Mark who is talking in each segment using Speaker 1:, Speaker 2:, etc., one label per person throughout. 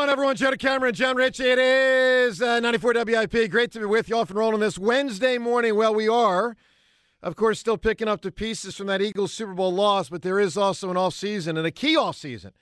Speaker 1: on, everyone. Joe DeCamara, John Rich. It is uh, 94 WIP. Great to be with you off and rolling this Wednesday morning. Well, we are, of course, still picking up the pieces from that Eagles Super Bowl loss, but there is also an off season and a key off season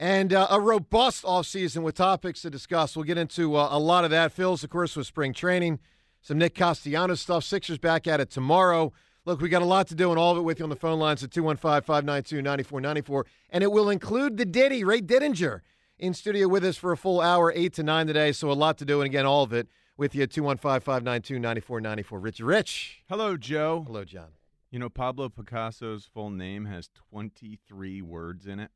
Speaker 1: and uh, a robust off season with topics to discuss. We'll get into uh, a lot of that. Phil's, of course, with spring training, some Nick Castellanos stuff. Sixers back at it tomorrow. Look, we got a lot to do, and all of it with you on the phone lines at 215 592 9494. And it will include the Diddy, Ray Didinger in studio with us for a full hour, 8 to 9 today. So a lot to do. And again, all of it with you at 215 592 9494. Rich Rich.
Speaker 2: Hello, Joe.
Speaker 1: Hello, John.
Speaker 2: You know, Pablo Picasso's full name has 23 words in it.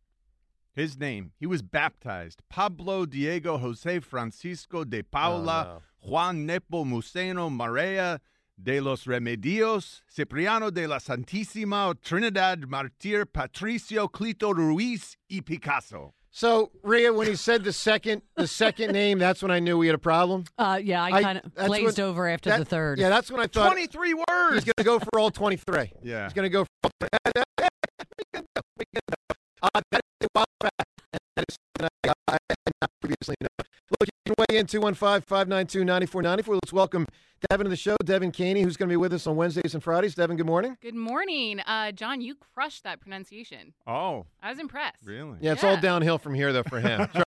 Speaker 2: His name, he was baptized Pablo Diego Jose Francisco de Paula oh, Juan Nepo Museno María de los Remedios Cipriano de la Santísima Trinidad Martir Patricio Clito Ruiz y Picasso.
Speaker 1: So, Rhea, when he said the second the second name, that's when I knew we had a problem.
Speaker 3: Uh, yeah, I
Speaker 1: I-
Speaker 3: kind of
Speaker 1: that's
Speaker 3: glazed
Speaker 1: what-
Speaker 3: over after
Speaker 1: That-
Speaker 3: the third.
Speaker 1: Yeah, that's when I thought
Speaker 2: 23 words.
Speaker 1: he's going to go for all 23.
Speaker 2: Yeah.
Speaker 1: He's going to go for uh, that previously known. Look, you can weigh in 215 592 9494. Let's welcome Devin to the show, Devin Caney, who's going to be with us on Wednesdays and Fridays. Devin, good morning.
Speaker 4: Good morning. Uh, John, you crushed that pronunciation.
Speaker 2: Oh,
Speaker 4: I was impressed.
Speaker 2: really?
Speaker 1: Yeah, it's all downhill from here, though, for him.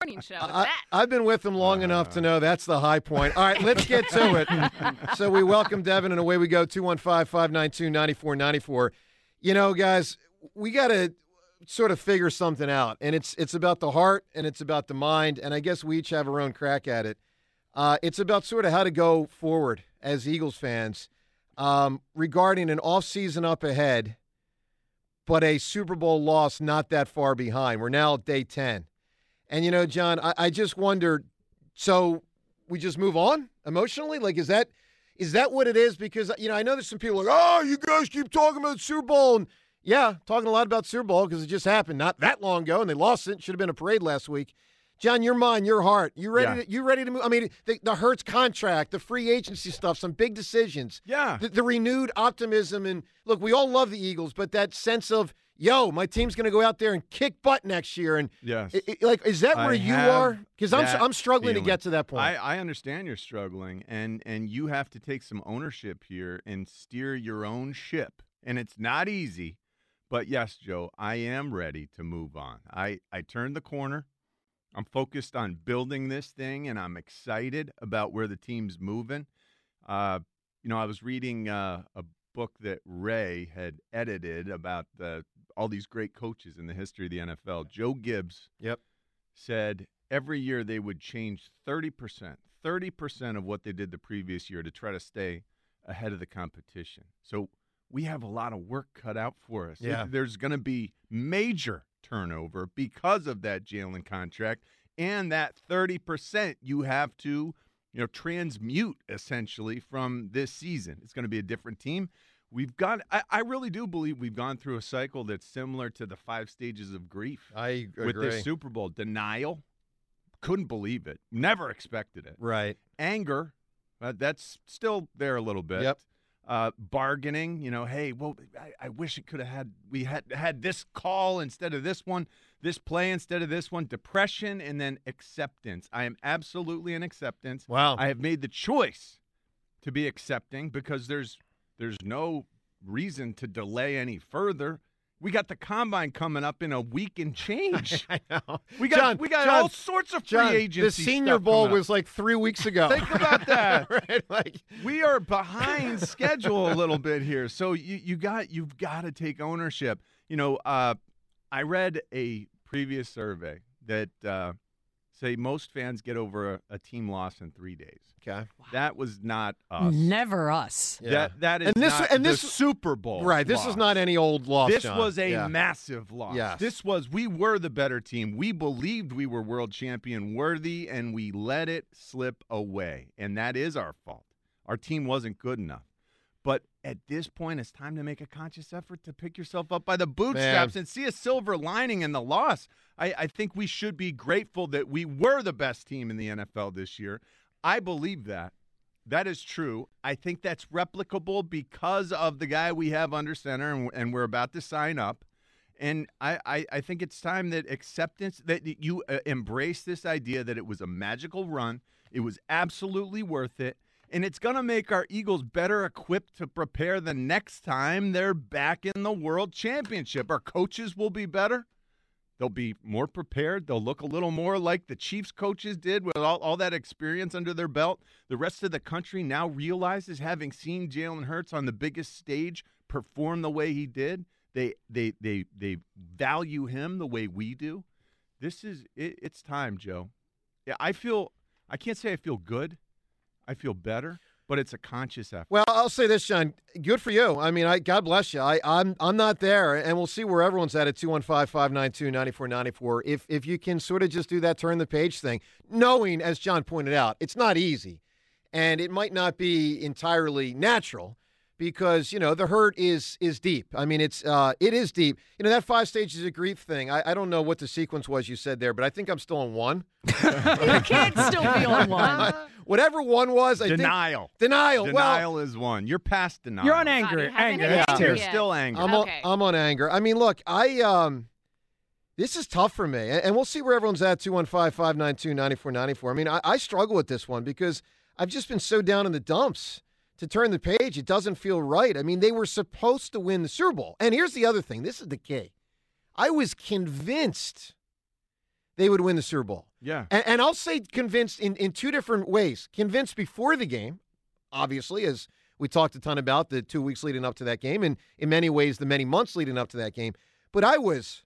Speaker 4: Morning show.
Speaker 1: I, I've been with him long enough to know that's the high point. All right, let's get to it. so we welcome Devin, and away we go 215 592 9494. You know, guys, we got to sort of figure something out, and it's it's about the heart and it's about the mind, and I guess we each have our own crack at it. Uh, it's about sort of how to go forward as Eagles fans um, regarding an off season up ahead, but a Super Bowl loss not that far behind. We're now at day 10. And you know, John, I, I just wonder. So we just move on emotionally? Like, is that is that what it is? Because you know, I know there's some people like, oh, you guys keep talking about Super Bowl, and yeah, talking a lot about Super Bowl because it just happened not that long ago, and they lost it. Should have been a parade last week. John, your mind, your heart, you ready?
Speaker 2: Yeah.
Speaker 1: To, you ready to move? I mean, the, the Hurts contract, the free agency stuff, some big decisions
Speaker 2: Yeah.
Speaker 1: the, the renewed optimism and look, we all love the Eagles, but that sense of yo, my team's going to go out there and kick butt next year, and
Speaker 2: Yes.
Speaker 1: i- i- like, is that
Speaker 2: I
Speaker 1: where you are? Because I'm I'm struggling to get to that point.
Speaker 2: I, I understand you're struggling, and and you have to take some ownership here and steer your own ship. And it's not easy, but yes, Joe, I am ready to move on. I I turned the corner. I'm focused on building this thing, and I'm excited about where the team's moving. Uh, you know, I was reading uh, a book that Ray had edited about the, all these great coaches in the history of the NFL. Joe Gibbs
Speaker 1: yep.
Speaker 2: said every year they would change 30%, 30% of what they did the previous year to try to stay ahead of the competition. So we have a lot of work cut out for us.
Speaker 1: Yeah.
Speaker 2: There's going to be major turnover because of that Jalen contract and that 30% you have to, you know, transmute essentially from this season. It's going to be a different team. We've got, I, I really do believe we've gone through a cycle that's similar to the five stages of grief
Speaker 1: I agree.
Speaker 2: with this Super Bowl. Denial, couldn't believe it, never expected it.
Speaker 1: right.
Speaker 2: Anger, uh, that's still there a little bit.
Speaker 1: Yep.
Speaker 2: Uh, bargaining, you know, hey, well, I, I wish it could have had we had had this call instead of this one, this play instead of this one. Depression and then acceptance. I am absolutely in acceptance.
Speaker 1: Wow.
Speaker 2: I have made the choice to be accepting because there's there's no reason to delay any further. We got the combine coming up in a week and change.
Speaker 1: I know.
Speaker 2: We got
Speaker 1: John,
Speaker 2: we got
Speaker 1: John,
Speaker 2: all sorts of free
Speaker 1: John,
Speaker 2: agency.
Speaker 1: The Senior Bowl was like three weeks ago.
Speaker 2: Think about that.
Speaker 1: right? Like,
Speaker 2: we are behind schedule a little bit here. So you you got you've got to take ownership. You know, uh, I read a previous survey that uh, say most fans get over a, a team loss in three days.
Speaker 1: okay.
Speaker 2: That was not us.
Speaker 3: Never us.
Speaker 1: Yeah.
Speaker 2: That that is
Speaker 1: And this-
Speaker 2: not
Speaker 1: and this-
Speaker 2: Super Bowl.
Speaker 1: Right. This
Speaker 2: loss.
Speaker 1: is not any old loss.
Speaker 2: This
Speaker 1: John.
Speaker 2: was a
Speaker 1: Yeah.
Speaker 2: massive loss.
Speaker 1: Yes.
Speaker 2: This was we were the better team. We believed we were world champion worthy and we let it slip away. And that is our fault. Our team wasn't good enough. But at this point it's time to make a conscious effort to pick yourself up by the bootstraps
Speaker 1: Man.
Speaker 2: and see a silver lining in the loss. I, I think we should be grateful that we were the best team in the NFL this year. I believe that. That is true. I think that's replicable because of the guy we have under center and, and we're about to sign up. And I, I, I think it's time that acceptance, that you uh, embrace this idea that it was a magical run. It was absolutely worth it. And it's going to make our Eagles better equipped to prepare the next time they're back in the world championship. Our coaches will be better. They'll be more prepared. They'll look a little more like the Chiefs coaches did with all, all that experience under their belt. The rest of the country now realizes, having seen Jalen Hurts on the biggest stage perform the way he did, they they they they value him the way we do. This is it, it's time, Joe. Yeah, I feel I can't say I feel good. I feel better, but it's a conscious effort.
Speaker 1: Well, I'll say this, John. Good for you. I mean, I God bless you. I, I'm I'm not there, and we'll see where everyone's at at 215-592-9494. If if you can sort of just do that turn the page thing, knowing, as John pointed out, it's not easy, and it might not be entirely natural because you know the hurt is is deep. I mean, it's uh, it is deep. You know that five stages of grief thing. I, I don't know what the sequence was you said there, but I think I'm still on one.
Speaker 3: You can't still be on one.
Speaker 1: Whatever one was, I
Speaker 2: Denial.
Speaker 1: think denial. Well,
Speaker 2: Denial is one. You're past denial.
Speaker 5: You're on
Speaker 4: God,
Speaker 5: anger.
Speaker 4: you
Speaker 5: Anger.
Speaker 4: hit
Speaker 5: That's
Speaker 4: anger
Speaker 2: You're still angry.
Speaker 1: I'm
Speaker 4: Okay.
Speaker 1: on, I'm on anger. I mean, look, I um, this is tough for me, and and we'll see where everyone's at. 215-592-9494. I mean, I, I struggle with this one because I've just been so down in the dumps. To turn the page, it doesn't feel right. I mean, they were supposed to win the Super Bowl, and here's the other thing. This is the key. I was convinced they would win the Super Bowl.
Speaker 2: Yeah.
Speaker 1: And, and I'll say convinced in, in two different ways. Convinced before the game, obviously, as we talked a ton about the two weeks leading up to that game, and in many ways, the many months leading up to that game. But I was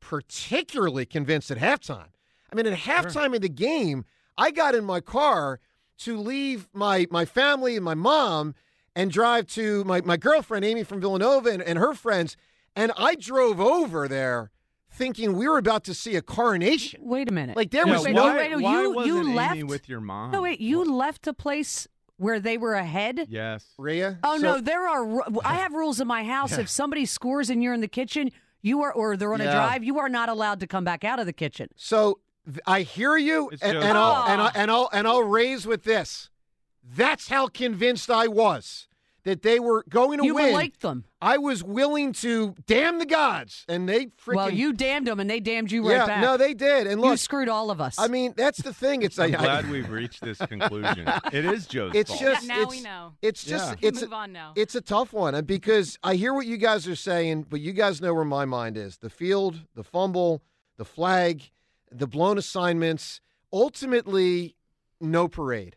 Speaker 1: particularly convinced at halftime. I mean, at halftime of the game, I got in my car to leave my, my family and my mom and drive to my, my girlfriend, Amy from Villanova, and, and her friends. And I drove over there thinking we were about to see a coronation.
Speaker 3: Wait a minute.
Speaker 1: Like, there
Speaker 3: No,
Speaker 1: was
Speaker 3: wait,
Speaker 1: no-
Speaker 3: no, wait, no,
Speaker 2: why
Speaker 3: you
Speaker 2: wasn't
Speaker 3: you
Speaker 2: Amy
Speaker 3: left
Speaker 2: with your mom.
Speaker 3: No, wait, you left a place where they were ahead.
Speaker 2: Yes.
Speaker 1: Rhea?
Speaker 3: Oh
Speaker 1: So-
Speaker 3: no, there are. I have rules in my house. If somebody scores and you're in the kitchen, you are, or they're on
Speaker 1: Yeah.
Speaker 3: a drive, you are not allowed to come back out of the kitchen.
Speaker 1: So I hear you,
Speaker 2: It's
Speaker 1: and,
Speaker 2: Joe's
Speaker 1: and I'll and, oh. I, and I'll and I'll raise with this. That's how convinced I was that they were going to
Speaker 3: You
Speaker 1: win.
Speaker 3: liked them.
Speaker 1: I was willing to damn the gods, and they freaking.
Speaker 3: Well, you damned them, and they damned you right
Speaker 1: yeah,
Speaker 3: back.
Speaker 1: no, they did. And
Speaker 3: you screwed all of us.
Speaker 1: I mean, that's the thing. It's
Speaker 2: I'm
Speaker 1: like
Speaker 2: glad we've reached this conclusion. It is Joe's
Speaker 1: It's
Speaker 2: fault.
Speaker 1: just
Speaker 4: Yeah, now
Speaker 1: it's,
Speaker 4: we know.
Speaker 1: It's just
Speaker 2: Yeah.
Speaker 1: it's
Speaker 4: Move on now.
Speaker 1: It's a tough one and because I hear what you guys are saying, but you guys know where my mind is. The field, the fumble, the flag, the blown assignments, ultimately no parade.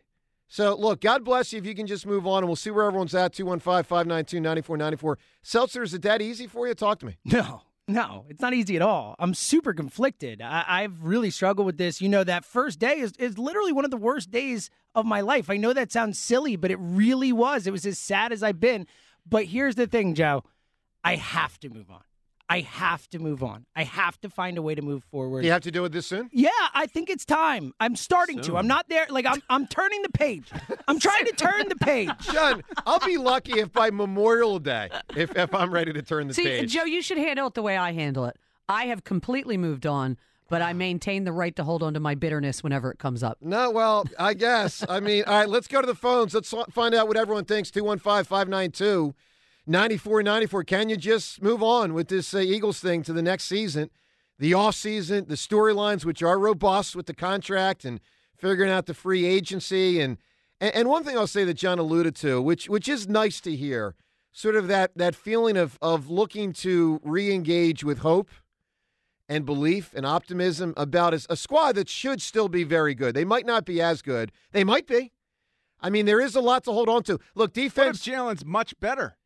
Speaker 1: So, look, God bless you if you can just move on, and we'll see where everyone's at 215 592 9494. Seltzer, is it that easy for you? Talk to me.
Speaker 5: No, no, it's not easy at all. I'm super conflicted. I, I've really struggled with this. You know, that first day is, is literally one of the worst days of my life. I know that sounds silly, but it really was. It was as sad as I've been. But here's the thing, Joe. I have to move on. I have to move on. I have to find a way to move forward.
Speaker 1: You have to do it this soon?
Speaker 5: Yeah, I think it's time. I'm starting to. I'm not there. Like I'm I'm turning the page. I'm trying to turn the page.
Speaker 1: John, I'll be lucky if by Memorial Day, if, if I'm ready to turn the
Speaker 3: See,
Speaker 1: page.
Speaker 3: Joe, you should handle it the way I handle it. I have completely moved on, but I maintain the right to hold on to my bitterness whenever it comes up.
Speaker 1: No, well, I guess. I mean, all right, let's go to the phones. Let's find out what everyone thinks. 215 592 9494. Can you just move on with this uh, Eagles thing to the next season? The offseason, the storylines, which are robust with the contract and figuring out the free agency. And, and, and one thing I'll say that John alluded to, which, which is nice to hear sort of that that feeling of of looking to re-engage with hope and belief and optimism about a, a squad that should still be very good. They might not be as good. They might be. I mean, there is a lot to hold on to. Look, defense.
Speaker 2: Jalen's much better?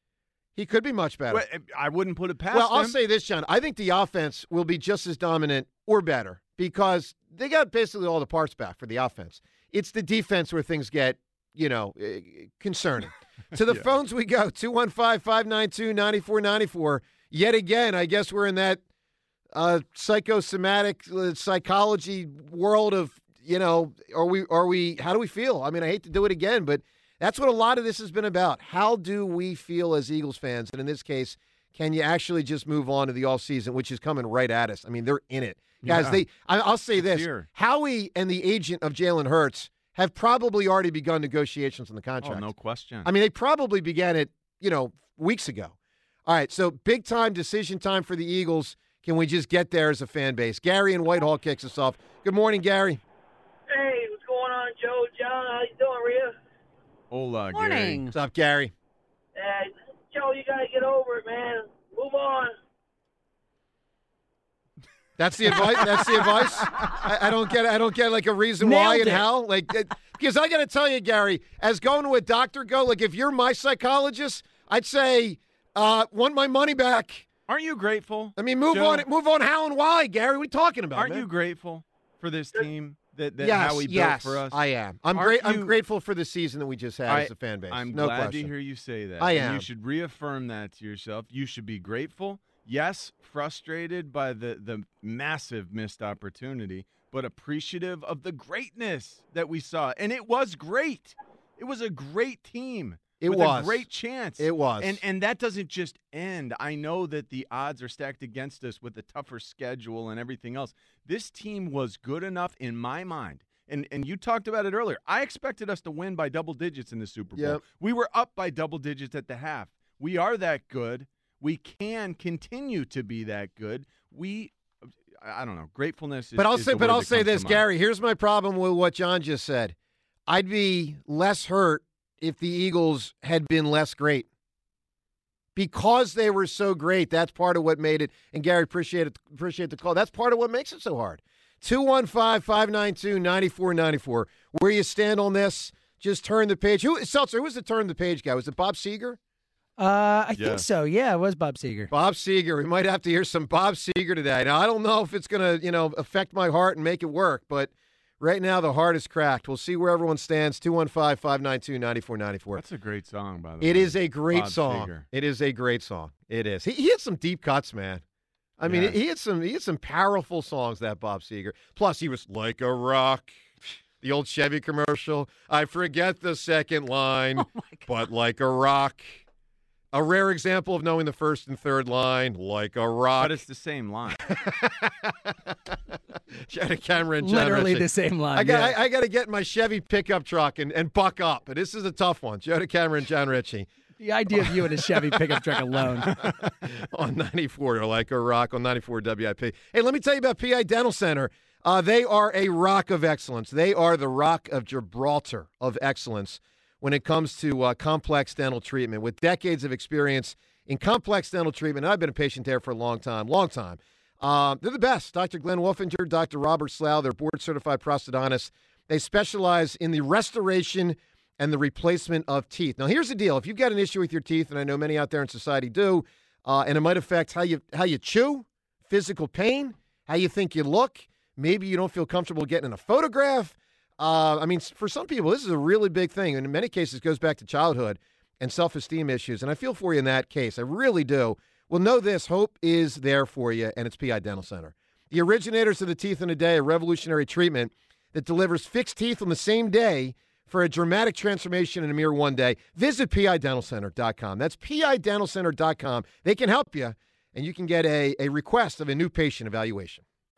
Speaker 1: He could be much better.
Speaker 2: Well, I wouldn't put it past
Speaker 1: Well, I'll
Speaker 2: him.
Speaker 1: say this, John. I think the offense will be just as dominant or better because they got basically all the parts back for the offense. It's the defense where things get, you know, eh, concerning. to the
Speaker 2: Yeah.
Speaker 1: phones we go 215 592 9494. Yet again, I guess we're in that uh, psychosomatic uh, psychology world of, you know, are we, are we, how do we feel? I mean, I hate to do it again, but that's what a lot of this has been about. How do we feel as Eagles fans? And in this case, can you actually just move on to the off season, which is coming right at us? I mean, they're in it, guys.
Speaker 2: Yeah.
Speaker 1: They, I, I'll say
Speaker 2: It's
Speaker 1: this:
Speaker 2: here.
Speaker 1: Howie and the agent of Jalen Hurts have probably already begun negotiations on the contract.
Speaker 2: oh, no question.
Speaker 1: I mean, they probably began it, you know, weeks ago. All right, so big time decision time for the Eagles. Can we just get there as a fan base? Gary in Whitehall kicks us off. Good morning, Gary.
Speaker 6: Hey, what's going on, Joe? John, how you doing, Rhea?
Speaker 2: Hola, Gary.
Speaker 3: Morning.
Speaker 1: What's up, Gary?
Speaker 6: Uh, Joe, you gotta get over it, man. Move on.
Speaker 1: That's the advice. That's the advice. I, I don't get. I don't get like a reason why
Speaker 5: Nailed
Speaker 1: and
Speaker 5: it.
Speaker 1: how. Like it- because I got to tell you, Gary, as going to a doctor go. Like if you're my psychologist, I'd say uh, want my money back.
Speaker 2: Aren't you grateful?
Speaker 1: I mean, move
Speaker 2: Joe?
Speaker 1: on. Move on. How and why, Gary? What are you talking about?
Speaker 2: Aren't
Speaker 1: man?
Speaker 2: you grateful for this team that, that
Speaker 1: yes,
Speaker 2: Howie built
Speaker 1: yes,
Speaker 2: for us?
Speaker 1: I am. I'm
Speaker 2: Aren't
Speaker 1: great. I'm grateful for the season that we just had
Speaker 2: I-
Speaker 1: as a fan base.
Speaker 2: I'm
Speaker 1: no
Speaker 2: glad
Speaker 1: question.
Speaker 2: to hear you say that.
Speaker 1: I
Speaker 2: And
Speaker 1: am.
Speaker 2: You should reaffirm that to yourself. You should be grateful. Yes, frustrated by the the massive missed opportunity, but appreciative of the greatness that we saw. And it was great. It was a great team.
Speaker 1: It was.
Speaker 2: a great chance.
Speaker 1: It was.
Speaker 2: And and that doesn't just end. I know that the odds are stacked against us with a tougher schedule and everything else. This team was good enough in my mind. And and you talked about it earlier. I expected us to win by double digits in the Super Bowl.
Speaker 1: Yep.
Speaker 2: We were up by double digits at the half. We are that good. We can continue to be that good. We I don't know. Gratefulness is
Speaker 1: But I'll say, but I'll say this. Gary. Here's my problem with what John just said. I'd be less hurt if the Eagles had been less great. Because they were so great, that's part of what made it. And Gary, appreciate it, appreciate the call. That's part of what makes it so hard. 215-592-9494. Where you stand on this? Just turn the page. Who Seltzer? Who was the turn the page guy? Was it Bob Seger?
Speaker 5: Uh, I
Speaker 2: Yeah.
Speaker 5: think so. Yeah, it was Bob Seger.
Speaker 1: Bob Seger. We might have to hear some Bob Seger today. Now I don't know if it's going to, you know, affect my heart and make it work, but right now the heart is cracked. We'll see where everyone stands. 215-592-9494.
Speaker 2: That's a great song, by the way.
Speaker 1: It is a great
Speaker 2: Bob
Speaker 1: song.
Speaker 2: Seger.
Speaker 1: It is a great song. It is. He, he had some deep cuts, man. I mean,
Speaker 2: Yes.
Speaker 1: he had some he had some powerful songs that Bob Seger. Plus, he was like a rock. The old Chevy commercial. I forget the second line,
Speaker 3: Oh
Speaker 1: but like a rock. A rare example of knowing the first and third line, like a rock.
Speaker 2: But it's the same line.
Speaker 1: Shout out Cameron, John
Speaker 5: Literally
Speaker 1: Ritchie.
Speaker 5: the same line.
Speaker 1: I got
Speaker 5: yeah.
Speaker 1: I, I got to get in my Chevy pickup truck and, and buck up. But this is a tough one. Joe DeCamara, John Ritchie.
Speaker 5: the idea of you in a Chevy pickup truck alone.
Speaker 1: on 94 or like a rock on 94 WIP. Hey, let me tell you about PI Dental Center. Uh, they are a rock of excellence. They are the rock of Gibraltar of excellence when it comes to uh, complex dental treatment. With decades of experience in complex dental treatment, I've been a patient there for a long time, long time. Um, they're the best. Dr. Glenn Wolfinger, Dr. Robert Slough, they're board certified prosthodontists. They specialize in the restoration and the replacement of teeth. Now, here's the deal: if you've got an issue with your teeth, and I know many out there in society do, uh, and it might affect how you how you chew, physical pain, how you think you look. Maybe you don't feel comfortable getting in a photograph. Uh, I mean, for some people, this is a really big thing, and in many cases, goes back to childhood and self-esteem issues. And I feel for you in that case. I really do. Well, know this: hope is there for you, and it's PI Dental Center. The originators of the Teeth in a Day, a revolutionary treatment that delivers fixed teeth on the same day for a dramatic transformation in a mere one day. Visit PIDentalCenter.com. That's PIDentalCenter.com. They can help you, and you can get a, a request of a new patient evaluation.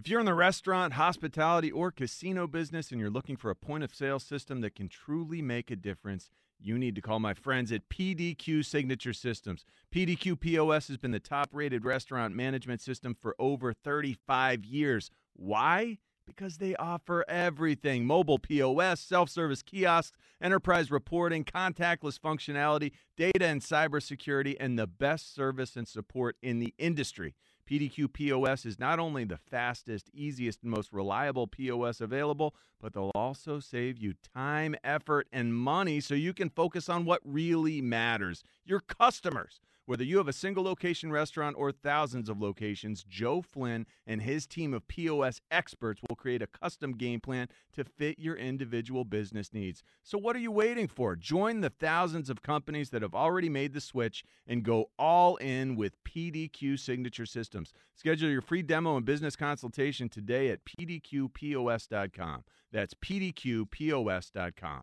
Speaker 2: If you're in the restaurant, hospitality, or casino business and you're looking for a point of sale system that can truly make a difference, you need to call my friends at PDQ Signature Systems. PDQ POS has been the top rated restaurant management system for over 35 years. Why? Because they offer everything mobile POS, self service kiosks, enterprise reporting, contactless functionality, data and cybersecurity, and the best service and support in the industry. PDQ POS is not only the fastest, easiest, and most reliable POS available, but they'll also save you time, effort, and money so you can focus on what really matters your customers. Whether you have a single location restaurant or thousands of locations, Joe Flynn and his team of POS experts will create a custom game plan to fit your individual business needs. So, what are you waiting for? Join the thousands of companies that have already made the switch and go all in with PDQ Signature Systems. Schedule your free demo and business consultation today at pdqpos.com. That's pdqpos.com.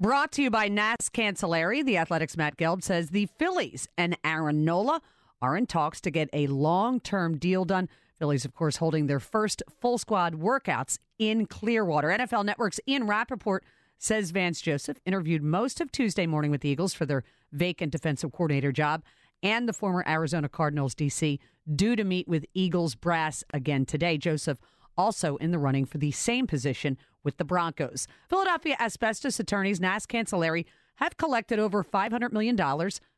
Speaker 3: Brought to you by Nas Cancellari. The Athletic's Matt Gelb says the Phillies and Aaron Nola are in talks to get a long term deal done. Phillies, of course, holding their first full squad workouts in Clearwater. NFL Network's Ian Rapoport says Vance Joseph interviewed most of Tuesday morning with the Eagles for their vacant defensive coordinator job, and the former Arizona Cardinals DC due to meet with Eagles brass again today. Joseph also in the running for the same position with the Broncos. Philadelphia asbestos attorneys Nas Cancellari have collected over $500 million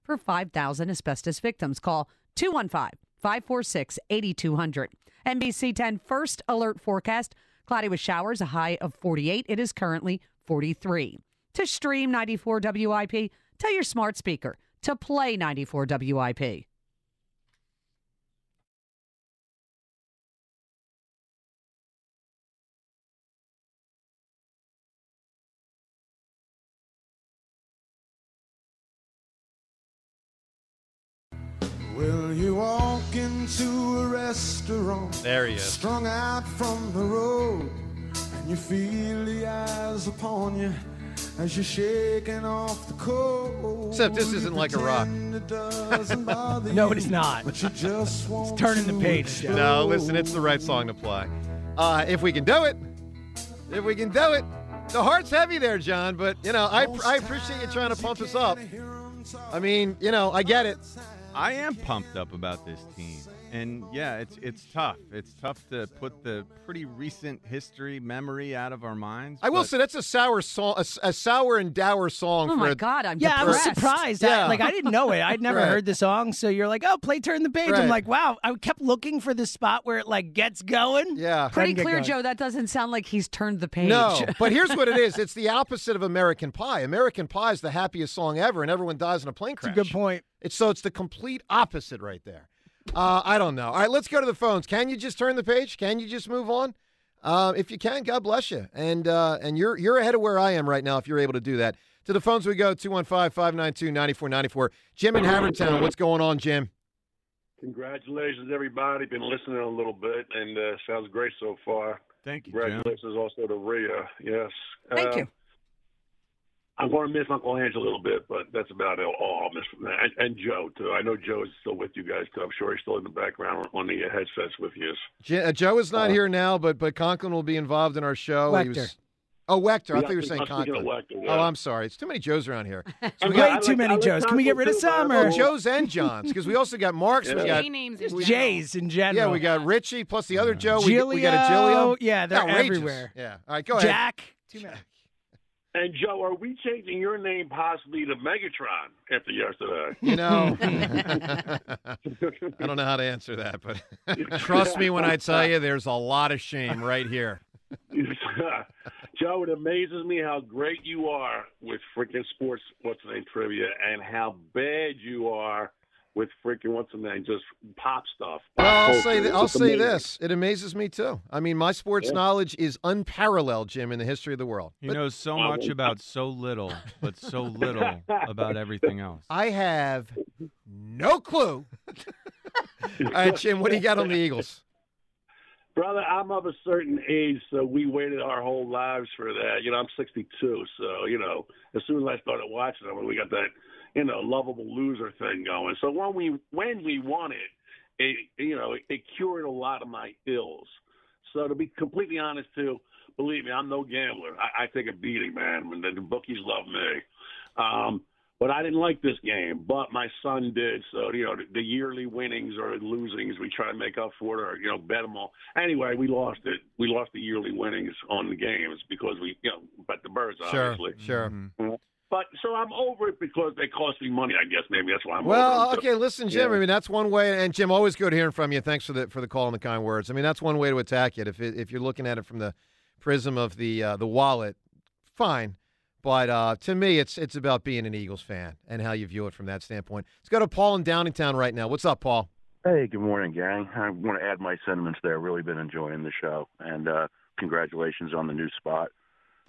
Speaker 3: for 5,000 asbestos victims. Call 215 546 8200. NBC 10 first alert forecast cloudy with showers, a high of 48. It is currently 43. To stream 94 WIP, tell your smart speaker to play 94 WIP.
Speaker 7: Into a restaurant.
Speaker 1: There he is.
Speaker 7: Strung out from the road. And you feel the eyes upon you as you're shaking off the cold.
Speaker 1: Except this isn't like a rock.
Speaker 5: No, it is not.
Speaker 7: But you just
Speaker 5: It's turning the page. Jeff.
Speaker 1: No, listen, it's the right song to play. Uh, if we can do it, if we can do it. The heart's heavy there, John, but, you know, I, I appreciate you trying to pump us up. I mean, you know, I get it.
Speaker 2: I am pumped up about this team. And yeah, it's it's tough. It's tough to put the pretty recent history memory out of our minds.
Speaker 1: I will say that's a sour song, a, a sour and dour song.
Speaker 3: Oh
Speaker 1: for
Speaker 3: my
Speaker 1: a-
Speaker 3: God, I'm
Speaker 5: Yeah, I was surprised.
Speaker 1: Yeah.
Speaker 5: I, like I didn't know it. I'd never
Speaker 1: Right.
Speaker 5: heard the song. So you're like, oh, play turn the page.
Speaker 1: Right.
Speaker 5: I'm like, wow. I kept looking for the spot where it like gets going.
Speaker 1: Yeah.
Speaker 3: Pretty clear. Joe. That doesn't sound like he's turned the page.
Speaker 1: No, but here's what it is. It's the opposite of American Pie. American Pie is the happiest song ever, and everyone dies in a plane crash.
Speaker 5: That's a good point.
Speaker 1: It's so it's the complete opposite right there. Uh, I don't know. All right, let's go to the phones. Can you just turn the page? Can you just move on? Uh, if you can, God bless you. And uh, and you're you're ahead of where I am right now if you're able to do that. To the phones we go 215-592-9494. Jim in Havertown, what's going on, Jim?
Speaker 8: Congratulations, everybody. Been listening a little bit, and uh, sounds great so far.
Speaker 2: Thank you, Jim.
Speaker 8: Congratulations also to Rhea. Yes.
Speaker 3: Thank
Speaker 8: Uh,
Speaker 3: you.
Speaker 8: I'm going to miss Uncle Hange a little bit, but that's about it. all I'll miss from that. And, and Joe too. I know Joe is still with you guys too. I'm sure he's still in the background on the headsets with you.
Speaker 1: J- uh, Joe is not here now, but but Conklin will be involved in our show. He was, oh, Wechter. I thought you were saying
Speaker 8: I'm speaking of
Speaker 1: Conklin.
Speaker 8: Wechter, yeah.
Speaker 1: Oh, I'm sorry. It's too many Joes around here.
Speaker 5: Way too many Joes. Can we get rid of some? Or
Speaker 1: Well, Joes and Johns, because we also got Marks. We
Speaker 5: Yeah.
Speaker 1: got
Speaker 4: names
Speaker 5: Just Jays in general.
Speaker 1: Yeah, we got Richie plus the other Joe. We, we got a Giglio.
Speaker 5: Giglio. Yeah, they're
Speaker 1: Outrageous.
Speaker 5: everywhere.
Speaker 1: Yeah. All right, go ahead.
Speaker 5: Jack. Too many.
Speaker 8: And Joe, are we changing your name possibly to Megatron after yesterday?
Speaker 1: You know, I don't know how to answer that, but trust me when I tell you, there's a lot of shame right here.
Speaker 8: Joe, it amazes me how great you are with freaking sports, what's the name, trivia, and how bad you are with freaking, what's the name, just pop stuff.
Speaker 1: Well, I'll
Speaker 8: culture.
Speaker 1: say th- I'll
Speaker 8: It's
Speaker 1: say this: it amazes me too. I mean, my sports
Speaker 8: Yeah.
Speaker 1: knowledge is unparalleled, Jim, in the history of the world.
Speaker 2: He
Speaker 1: But
Speaker 2: knows so much
Speaker 8: well,
Speaker 2: about so little, but so little about everything else.
Speaker 1: I have no clue. All right, Jim, what do you got on the Eagles?
Speaker 8: Brother, I'm of a certain age, so we waited our whole lives for that. You know, I'm 62, so you know, as soon as I started watching them, we got that, you know, lovable loser thing going. So when we when we won it, it you know, it, it cured a lot of my ills. So to be completely honest, too, believe me, I'm no gambler. I, I take a beating, man. When the, the bookies love me. Um, but I didn't like this game, but my son did. So you know, the, the yearly winnings or losings, we try to make up for it, or you know, bet them all. Anyway, we lost it. We lost the yearly winnings on the games because we, you know, bet the birds,
Speaker 1: Sure,
Speaker 8: obviously.
Speaker 1: sure.
Speaker 8: But so I'm over it because they cost me money. I guess maybe that's why I'm
Speaker 1: Well,
Speaker 8: it.
Speaker 1: okay, listen, Jim.
Speaker 8: Yeah.
Speaker 1: I mean, that's one way. And Jim, always good hearing from you. Thanks for the for the call and the kind words. I mean, that's one way to attack it. If it, if you're looking at it from the prism of the uh, the wallet, fine. But uh, to me, it's it's about being an Eagles fan and how you view it from that standpoint. Let's go to Paul in Downingtown right now. What's up, Paul?
Speaker 9: Hey, good morning, gang. I want to add my sentiments there. Really been enjoying the show, and uh, congratulations on the new spot.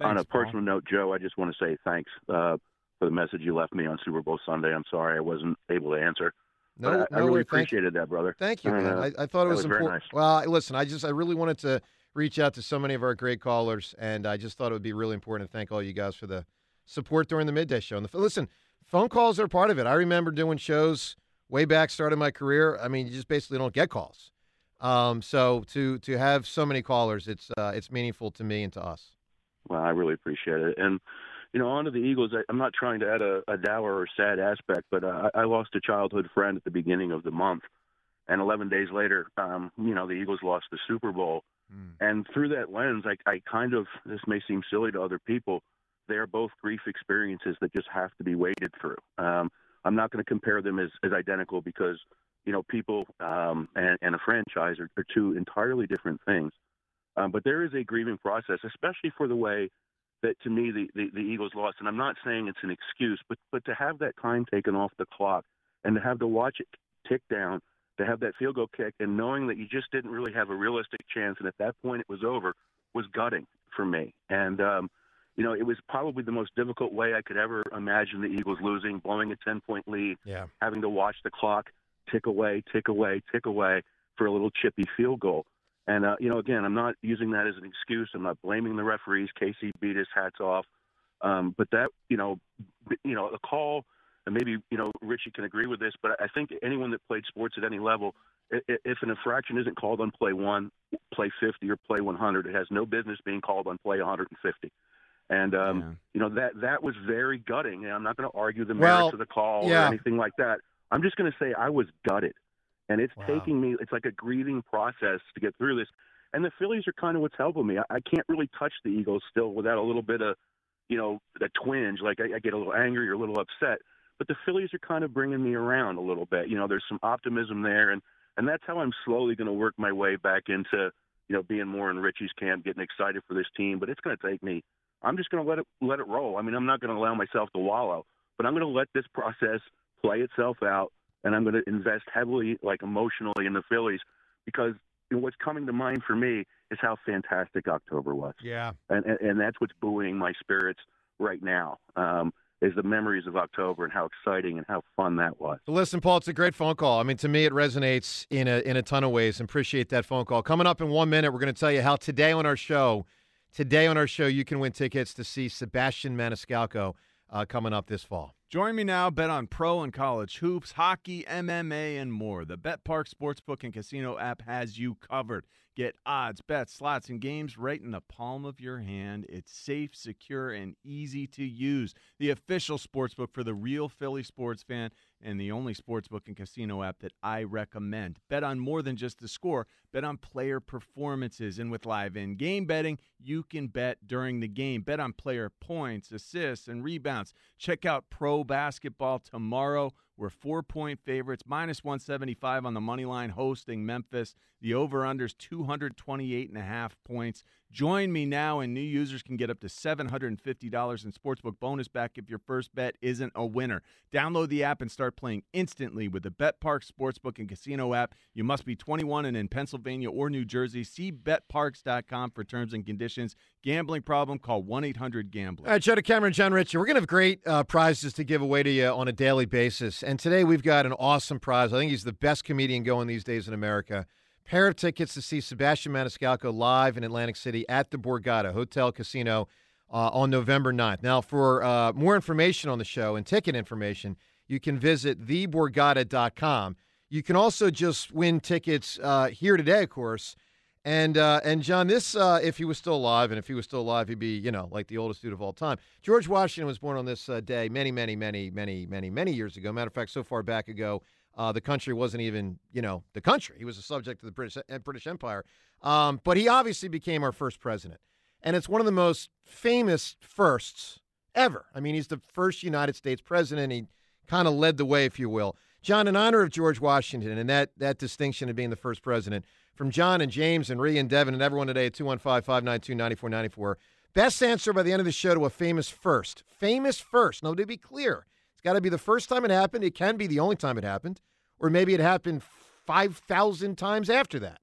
Speaker 9: On a
Speaker 2: Thanks, Paul.
Speaker 9: personal note, Joe, I just want to say thanks uh, for the message you left me on Super Bowl Sunday. I'm sorry I wasn't able to answer.
Speaker 1: No,
Speaker 9: but I, I really appreciated that, brother.
Speaker 1: Thank you, man.
Speaker 9: uh,
Speaker 1: I, I thought it was,
Speaker 9: very
Speaker 1: important.
Speaker 9: nice.
Speaker 1: Well, listen, I just I really wanted to reach out to so many of our great callers, and I just thought it would be really important to thank all you guys for the support during the midday show. And the, listen, phone calls are part of it. I remember doing shows way back, starting my career. I mean, you just basically don't get calls. Um, so to to have so many callers, it's uh, it's meaningful to me and to us.
Speaker 9: Well, I really appreciate it. And, you know, on to the Eagles, I, I'm not trying to add a, a dour or sad aspect, but uh, I, I lost a childhood friend at the beginning of the month. And 11 days later, um, you know, the Eagles lost the Super Bowl. And through that lens, I, I kind of, this may seem silly to other people, they're both grief experiences that just have to be waded through. Um, I'm not going to compare them as, as identical because, you know, people um, and, and a franchise are, are two entirely different things. Um, but there is a grieving process, especially for the way that to me the, the, the Eagles lost. And I'm not saying it's an excuse, but but to have that time taken off the clock and to have to watch it tick down, to have that field goal kick, and knowing that you just didn't really have a realistic chance, and at that point it was over, was gutting for me. And um, you know, it was probably the most difficult way I could ever imagine the Eagles losing, blowing a 10 point lead,
Speaker 1: Yeah.
Speaker 9: having to watch the clock tick away, tick away, tick away for a little chippy field goal. And uh, you know, again, I'm not using that as an excuse. I'm not blaming the referees. Casey beat his hats off. Um, but that, you know, you know, a call, and maybe you know, Richie can agree with this. But I think anyone that played sports at any level, if an infraction isn't called on play one, play 50, or play 100, it has no business being called on play 150. And um, you know that that was very gutting. And I'm not going to argue the merits
Speaker 1: Well,
Speaker 9: of the call
Speaker 1: yeah.
Speaker 9: or anything like that. I'm just going to say I was gutted, and it's taking me. It's like a grieving process to get through this. And the Phillies are kind of what's helping me. I, I can't really touch the Eagles still without a little bit of, you know, a twinge. Like I, I get a little angry or a little upset. But the Phillies are kind of bringing me around a little bit. You know, there's some optimism there, and and that's how I'm slowly going to work my way back into, you know, being more in Richie's camp, getting excited for this team. But it's going to take me. I'm just going to let it let it roll. I mean, I'm not going to allow myself to wallow, but I'm going to let this process play itself out, and I'm going to invest heavily, like emotionally, in the Phillies because what's coming to mind for me is how fantastic October was.
Speaker 1: Yeah.
Speaker 9: And, and and that's what's buoying my spirits right now. Um, is the memories of October and how exciting and how fun that was.
Speaker 1: Listen, Paul, it's a great phone call. I mean, to me, it resonates in a in a ton of ways. and Appreciate that phone call. Coming up in one minute, we're going to tell you how today on our show, today on our show, you can win tickets to see Sebastian Maniscalco uh, coming up this fall.
Speaker 2: Join me now. Bet on pro and college hoops, hockey, MMA, and more. The BetParx Sportsbook and Casino app has you covered. Get odds, bets, slots, and games right in the palm of your hand. It's safe, secure, and easy to use. The official sportsbook for the real Philly sports fan and the only sportsbook and casino app that I recommend. Bet on more than just the score, bet on player performances. And with live in game betting, you can bet during the game. Bet on player points, assists, and rebounds. Check out pro basketball tomorrow. We're four point favorites, minus 175 on the money line hosting Memphis. The over unders 228 and a half points. Join me now, and new users can get up to $750 in sportsbook bonus back if your first bet isn't a winner. Download the app and start playing instantly with the BetParx Sportsbook and Casino app. You must be 21 and in Pennsylvania or New Jersey. See betparx.com for terms and conditions. Gambling problem? Call 1 800 Gambler.
Speaker 1: All right, Joe DeCamara, John Ritchie. We're going to have great uh, prizes to give away to you on a daily basis. And today we've got an awesome prize. I think he's the best comedian going these days in America. Pair of tickets to see Sebastian Maniscalco live in Atlantic City at the Borgata Hotel Casino uh, on November 9th. Now, for uh, more information on the show and ticket information, you can visit theborgata.com. You can also just win tickets uh, here today, of course. And uh, and John, this uh, if he was still alive, and if he was still alive, he'd be you know like the oldest dude of all time. George Washington was born on this uh, day many, many, many, many, many, many years ago. Matter of fact, so far back ago, uh, the country wasn't even you know the country. He was a subject of the British uh, British Empire. Um, but he obviously became our first president, and it's one of the most famous firsts ever. I mean, he's the first United States president. He kind of led the way, if you will. John, in honor of George Washington and that that distinction of being the first president from John and James and Rhea and Devin and everyone today at 215 592 9494. Best answer by the end of the show to a famous first. Famous first. Now, to be clear, it's got to be the first time it happened. It can be the only time it happened, or maybe it happened 5,000 times after that.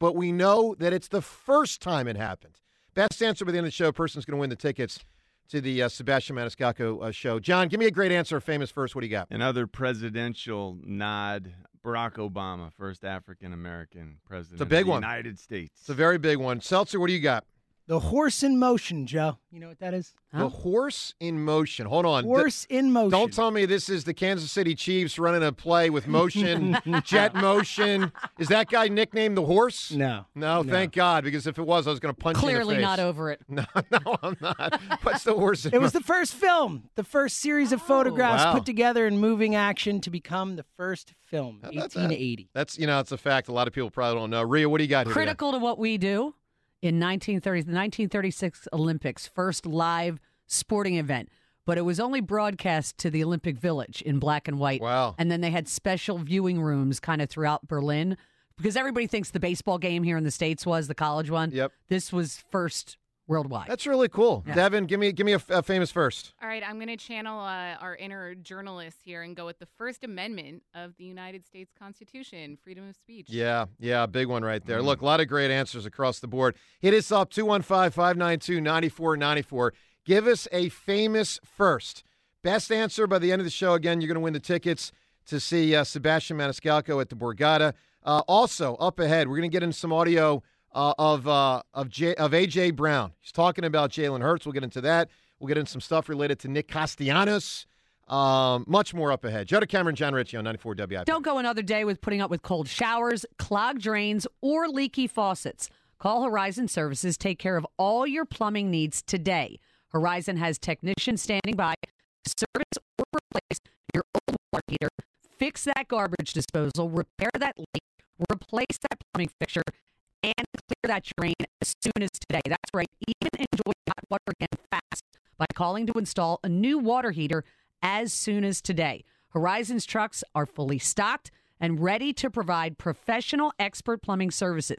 Speaker 1: But we know that it's the first time it happened. Best answer by the end of the show. Person's going to win the tickets to the uh, Sebastian Maniscalco uh, show. John, give me a great answer. Famous first. What do you got?
Speaker 2: Another presidential nod. Barack Obama, first African American president
Speaker 1: It's a big
Speaker 2: of the
Speaker 1: one.
Speaker 2: United States.
Speaker 1: It's a very big one. Seltzer, what do you got?
Speaker 5: The horse in motion, Joe. You know what that is?
Speaker 1: The horse in motion. Hold on.
Speaker 5: Horse in motion.
Speaker 1: Don't tell me this is the Kansas City Chiefs running a play with motion, jet motion. Is that guy nicknamed the horse?
Speaker 5: No.
Speaker 1: No,
Speaker 5: No.
Speaker 1: thank God, because if it was, I was going to punch you in
Speaker 3: Clearly
Speaker 1: the face.
Speaker 3: not over it.
Speaker 1: No, no, I'm not. What's the horse in
Speaker 5: It was the first film, the first series of photographs oh,
Speaker 1: Wow.
Speaker 5: put together in moving action to become the first film,
Speaker 1: about that?
Speaker 5: 1880.
Speaker 1: That's, you know, it's a fact. A lot of people probably don't know. Rhea, what do you got here? today?
Speaker 3: Critical to what we do in 1930, the 1936 Olympics, first live sporting event. But it was only broadcast to the Olympic Village in black and white.
Speaker 1: Wow.
Speaker 3: And then they had special viewing rooms kind of throughout Berlin because everybody thinks the baseball game here in the States was the college one.
Speaker 1: Yep.
Speaker 3: This was first worldwide.
Speaker 1: That's really cool.
Speaker 3: Yeah.
Speaker 1: Devin, give me give me a, a famous first.
Speaker 4: All right, I'm going to channel uh, our inner journalist here and go with the First Amendment of the United States Constitution, freedom of speech.
Speaker 1: Yeah, yeah, big one right there. Look, a lot of great answers across the board. Hit us up 215 592 9494. Give us a famous first. Best answer by the end of the show. Again, you're going to win the tickets to see uh, Sebastian Maniscalco at the Borgata. Uh, also, up ahead, we're going to get into some audio uh, of uh, of J- of AJ Brown. He's talking about Jalen Hurts. We'll get into that. We'll get into some stuff related to Nick Castellanos. Um, much more up ahead. Joe DeCamara, John Ritchie on 94 WIP.
Speaker 3: Don't go another day with putting up with cold showers, clogged drains, or leaky faucets. Call Horizon Services. Take care of all your plumbing needs today. Horizon has technicians standing by to service or replace your old water heater, fix that garbage disposal, repair that leak, replace that plumbing fixture, and clear that drain as soon as today. That's right. Even enjoy hot water again fast by calling to install a new water heater as soon as today. Horizon's trucks are fully stocked and ready to provide professional expert plumbing services.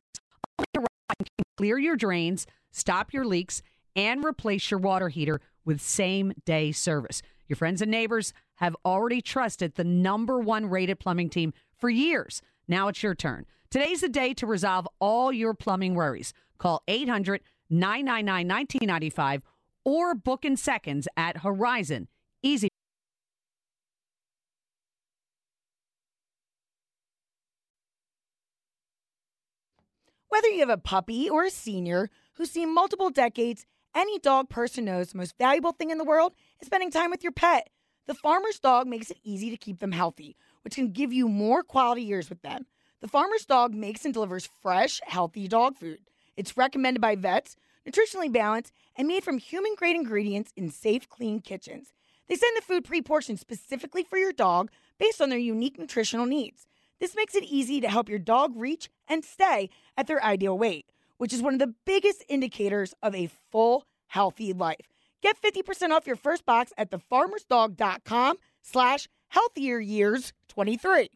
Speaker 3: Only Horizon can clear your drains, stop your leaks, and replace your water heater with same day service. Your friends and neighbors have already trusted the number one rated plumbing team for years. Now it's your turn. Today's the day to resolve all your plumbing worries. Call 800 999 1995 or book in seconds at Horizon. Easy.
Speaker 10: Whether you have a puppy or a senior who's seen multiple decades, any dog person knows the most valuable thing in the world is spending time with your pet. The farmer's dog makes it easy to keep them healthy, which can give you more quality years with them. The farmer's dog makes and delivers fresh, healthy dog food. It's recommended by vets, nutritionally balanced, and made from human grade ingredients in safe, clean kitchens. They send the food pre portioned specifically for your dog based on their unique nutritional needs. This makes it easy to help your dog reach and stay at their ideal weight, which is one of the biggest indicators of a full, healthy life. Get 50% off your first box at thefarmersdog.com slash healthier years 23.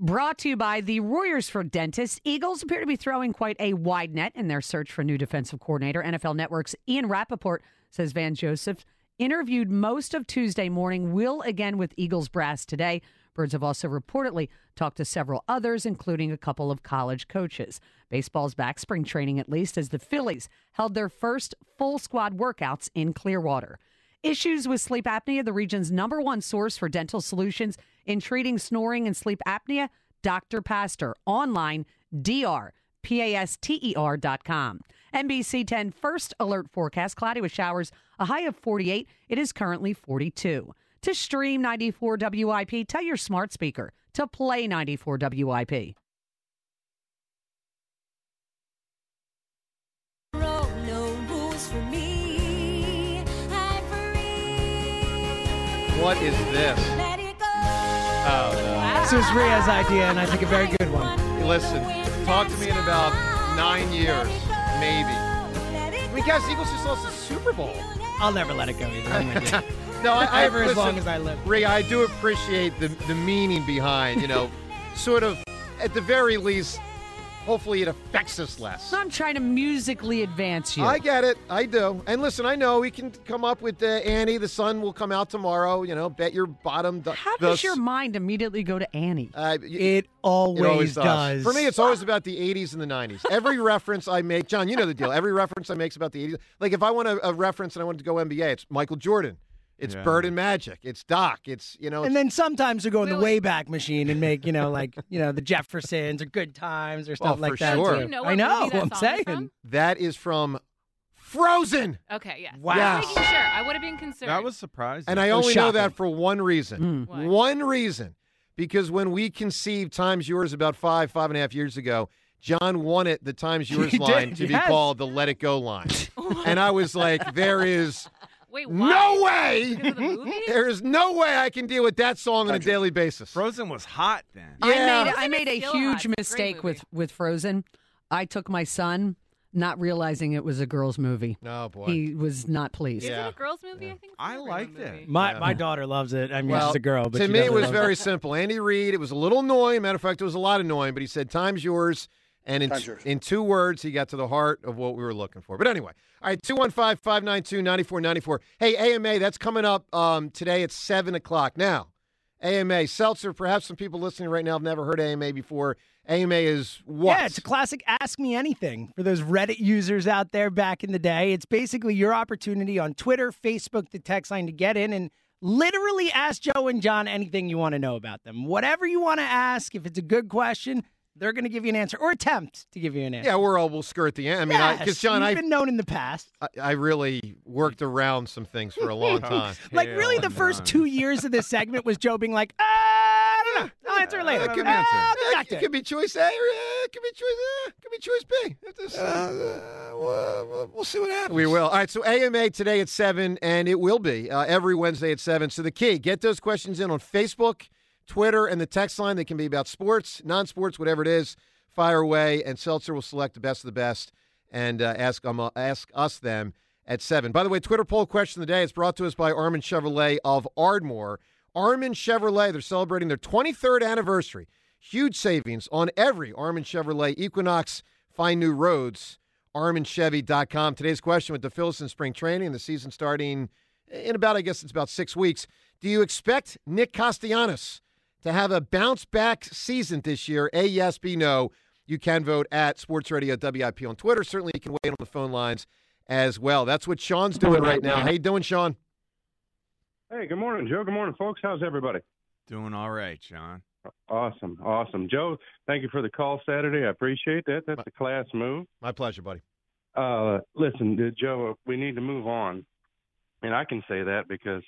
Speaker 3: Brought to you by the Royersford Dentists, Eagles appear to be throwing quite a wide net in their search for new defensive coordinator. NFL Network's Ian Rapoport says Vance Joseph interviewed most of Tuesday morning, will again with Eagles brass today. Birds have also reportedly talked to several others, including a couple of college coaches. Baseball's back, spring training at least, as the Phillies held their first full squad workouts in Clearwater. Issues with sleep apnea, the region's number one source for dental solutions in treating snoring and sleep apnea, Dr. Paster. Online, dr, P-A-S-T-E-R dot com. NBC 10 first alert forecast, cloudy with showers, a high of 48. It is currently 42. To stream 94 WIP, tell your smart speaker to play 94 WIP.
Speaker 1: What is this? Oh, no.
Speaker 5: This was Ria's idea, and I think a very good one.
Speaker 1: Listen, talk to me in about nine years, maybe. I mean, guys, Eagles just lost the Super Bowl.
Speaker 5: I'll never let it go either. I'm with you.
Speaker 1: no, I, I
Speaker 5: Ever as
Speaker 1: listen,
Speaker 5: long as I live.
Speaker 1: Ria, I do appreciate the the meaning behind, you know, sort of at the very least, hopefully it affects us less.
Speaker 3: I'm trying to musically advance you.
Speaker 1: I get it. I do. And listen, I know we can come up with uh, Annie. The sun will come out tomorrow. You know, bet your bottom. Do-
Speaker 3: How
Speaker 1: the
Speaker 3: does your mind immediately go to Annie?
Speaker 1: Uh,
Speaker 5: It always, does.
Speaker 1: For me, it's always about the 80s and the 90s. Every reference I make, John, you know the deal. Every reference I make is about the 80s. Like if I want a, a reference and I want to go NBA, it's Michael Jordan. It's
Speaker 5: Yeah.
Speaker 1: Bird and Magic. It's Doc. It's you know.
Speaker 5: And then sometimes we go in the Wayback Machine and make, you know, like, you know, the Jeffersons or Good Times or oh, stuff
Speaker 1: Oh,
Speaker 5: like
Speaker 1: for
Speaker 5: that.
Speaker 1: sure.
Speaker 5: too.
Speaker 1: Do you know
Speaker 5: I know.
Speaker 4: movie
Speaker 5: I'm saying.
Speaker 4: from?
Speaker 1: that is from Frozen.
Speaker 4: Okay, yes.
Speaker 1: Wow.
Speaker 4: I
Speaker 1: Yes.
Speaker 4: was making sure. I would have been concerned.
Speaker 2: That was surprising.
Speaker 1: And I
Speaker 5: It
Speaker 1: only know that for one reason. Hmm.
Speaker 4: What?
Speaker 1: One reason. Because when we conceived Times Yours about five, five and a half years ago, John wanted the Times Yours
Speaker 5: He did,
Speaker 1: line to be called the Let It Go line. and I was like, there is
Speaker 4: Wait,
Speaker 1: no way.
Speaker 4: Of the movie?
Speaker 1: There is no way I can deal with that song on a daily basis.
Speaker 2: Frozen was hot then.
Speaker 1: Yeah.
Speaker 3: I made, I made a huge
Speaker 4: hot. It's a great
Speaker 3: mistake with, with Frozen. I took my son, not realizing it was a girls' movie.
Speaker 1: Oh, boy.
Speaker 3: He was not pleased.
Speaker 4: Is
Speaker 1: Yeah.
Speaker 4: it a girls' movie? I think it's
Speaker 2: I
Speaker 4: a
Speaker 2: liked it.
Speaker 5: My,
Speaker 1: Yeah.
Speaker 5: my daughter loves it. I mean,
Speaker 1: Well,
Speaker 5: she's a girl, but
Speaker 1: to me, it was
Speaker 5: loves
Speaker 1: very simple. Andy Reid, it was a little annoying. Matter of fact, it was a lot annoying, but he said, Time's yours. And in,
Speaker 11: Time's
Speaker 1: in two words, he got to the heart of what we were looking for. But anyway, all right, 215 592 9494. Hey, AMA, that's coming up um, today at 7 o'clock. Now, AMA, Seltzer, perhaps some people listening right now have never heard AMA before. AMA is what?
Speaker 5: Yeah, it's a classic Ask Me Anything for those Reddit users out there back in the day. It's basically your opportunity on Twitter, Facebook, the text line to get in and literally ask Joe and John anything you want to know about them. Whatever you want to ask, if it's a good question, they're going to give you an answer or attempt to give you an answer.
Speaker 1: yeah, we're all, we'll skirt the end. I mean, because,
Speaker 5: Yes,
Speaker 1: John, I've
Speaker 5: been known in the past.
Speaker 1: I, I really worked around some things for a long time.
Speaker 5: Like really, the first two years of this segment was Joe being like, ah, I don't know. I'll answer it later.
Speaker 1: It could,
Speaker 5: Ah,
Speaker 1: be,
Speaker 5: I'll get
Speaker 1: it
Speaker 5: it.
Speaker 1: could be choice A or uh, it could be choice A. It could be choice B. It just, uh, we'll, we'll see what happens. We will. All right, so AMA today at 7, and it will be uh, every Wednesday at 7. So the key, get those questions in on Facebook, Twitter, and the text line. They can be about sports, non sports, whatever it is. Fire away, and Seltzer will select the best of the best and uh, ask, um, ask us them at 7. By the way, Twitter poll question of the day is brought to us by Armin Chevrolet of Ardmore. Armin Chevrolet, they're celebrating their 23rd anniversary. Huge savings on every Armin Chevrolet Equinox. Find new roads. ArminChevy.com. Today's question with the Phillies in spring training the season starting in about, I guess it's about six weeks. Do you expect Nick Castellanos to have a bounce back season this year? A yes, B no. You can vote at Sports Radio WIP on Twitter. Certainly, you can wait on the phone lines as well. That's what Sean's doing right now. How you doing, Sean?
Speaker 11: Hey, good morning, Joe. Good morning, folks. How's everybody?
Speaker 2: Doing all right, John.
Speaker 11: Awesome, awesome. Joe, thank you for the call Saturday. I appreciate that. That's a class move.
Speaker 1: My pleasure, buddy.
Speaker 11: Uh, listen, uh, Joe, we need to move on, and I can say that because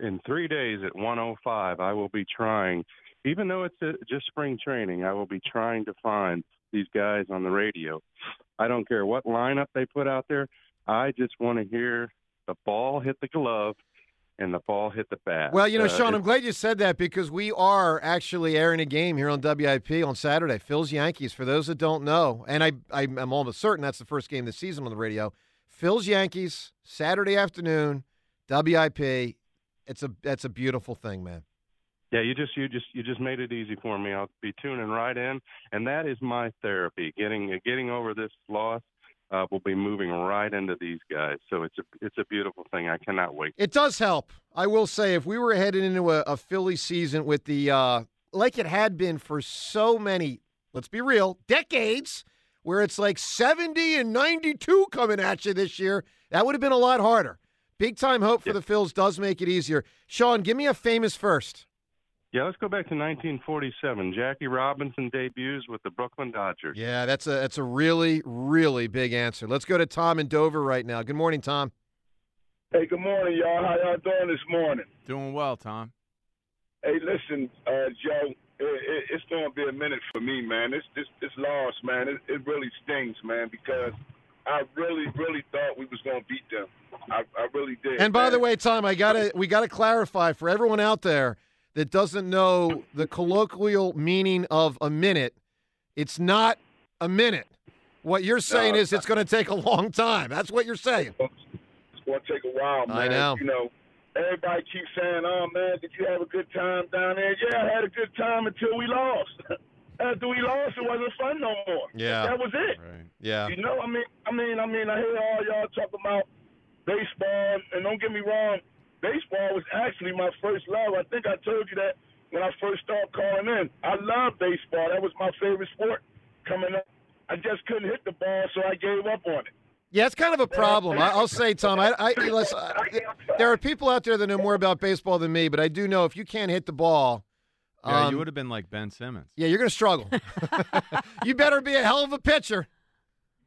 Speaker 11: in three days at 105, I will be trying, even though it's uh just spring training, I will be trying to find these guys on the radio. I don't care what lineup they put out there. I just want to hear the ball hit the glove and the ball hit the bat.
Speaker 1: Well, you know,
Speaker 11: Uh,
Speaker 1: Sean, I'm glad you said that because we are actually airing a game here on WIP on Saturday. Phil's Yankees. For those that don't know, and I, I I'm almost certain that's the first game this season on the radio. Phil's Yankees Saturday afternoon, WIP. It's a that's a beautiful thing, man.
Speaker 11: Yeah, you just you just you just made it easy for me. I'll be tuning right in, and that is my therapy. Getting getting over this loss uh, will be moving right into these guys. So it's a it's a beautiful thing. I cannot wait.
Speaker 1: It does help. I will say, if we were headed into a, a Philly season with the uh, like it had been for so many, let's be real, decades, where it's like 70 and 92 coming at you this year, that would have been a lot harder. Big time hope for the Phils does make it easier. Sean, give me a famous first.
Speaker 11: Yeah, let's go back to 1947. Jackie Robinson debuts with the Brooklyn Dodgers.
Speaker 1: Yeah, that's a that's a really really big answer. Let's go to Tom in Dover right now. Good morning, Tom.
Speaker 12: Hey, good morning, y'all. How y'all doing this morning?
Speaker 2: Doing well, Tom.
Speaker 12: Hey, listen, uh, Joe, it, it, it's going to be a minute for me, man. This this this loss, man, it, it really stings, man, because I really, really thought we was going to beat them. I, I really did.
Speaker 1: And by
Speaker 12: man.
Speaker 1: the way, Tom, I gotta we gotta clarify for everyone out there that doesn't know the colloquial meaning of a minute. It's not a minute. What you're saying
Speaker 12: No,
Speaker 1: is it's going to take a long time. That's what you're saying.
Speaker 12: it's going to take a while, man.
Speaker 1: I know.
Speaker 12: You know, everybody keeps saying, "Oh man, did you have a good time down there?" Yeah, I had a good time until we lost. After we lost, it wasn't fun no more.
Speaker 1: Yeah.
Speaker 12: that was it.
Speaker 1: Yeah.
Speaker 12: You know, I mean, I mean, I mean, I hear all y'all talking about baseball, and don't get me wrong, baseball was actually my first love. I think I told you that when I first started calling in. I love baseball. That was my favorite sport coming up. I just couldn't hit the ball, so I gave up on it.
Speaker 1: Yeah, it's kind of a problem. I, I'll say, Tom. I, I listen, I- there are people out there that know more about baseball than me, but I do know if you can't hit the ball,
Speaker 2: Yeah,
Speaker 1: um,
Speaker 2: you would have been like Ben Simmons.
Speaker 1: yeah, you're going to struggle. you better be a hell of a pitcher.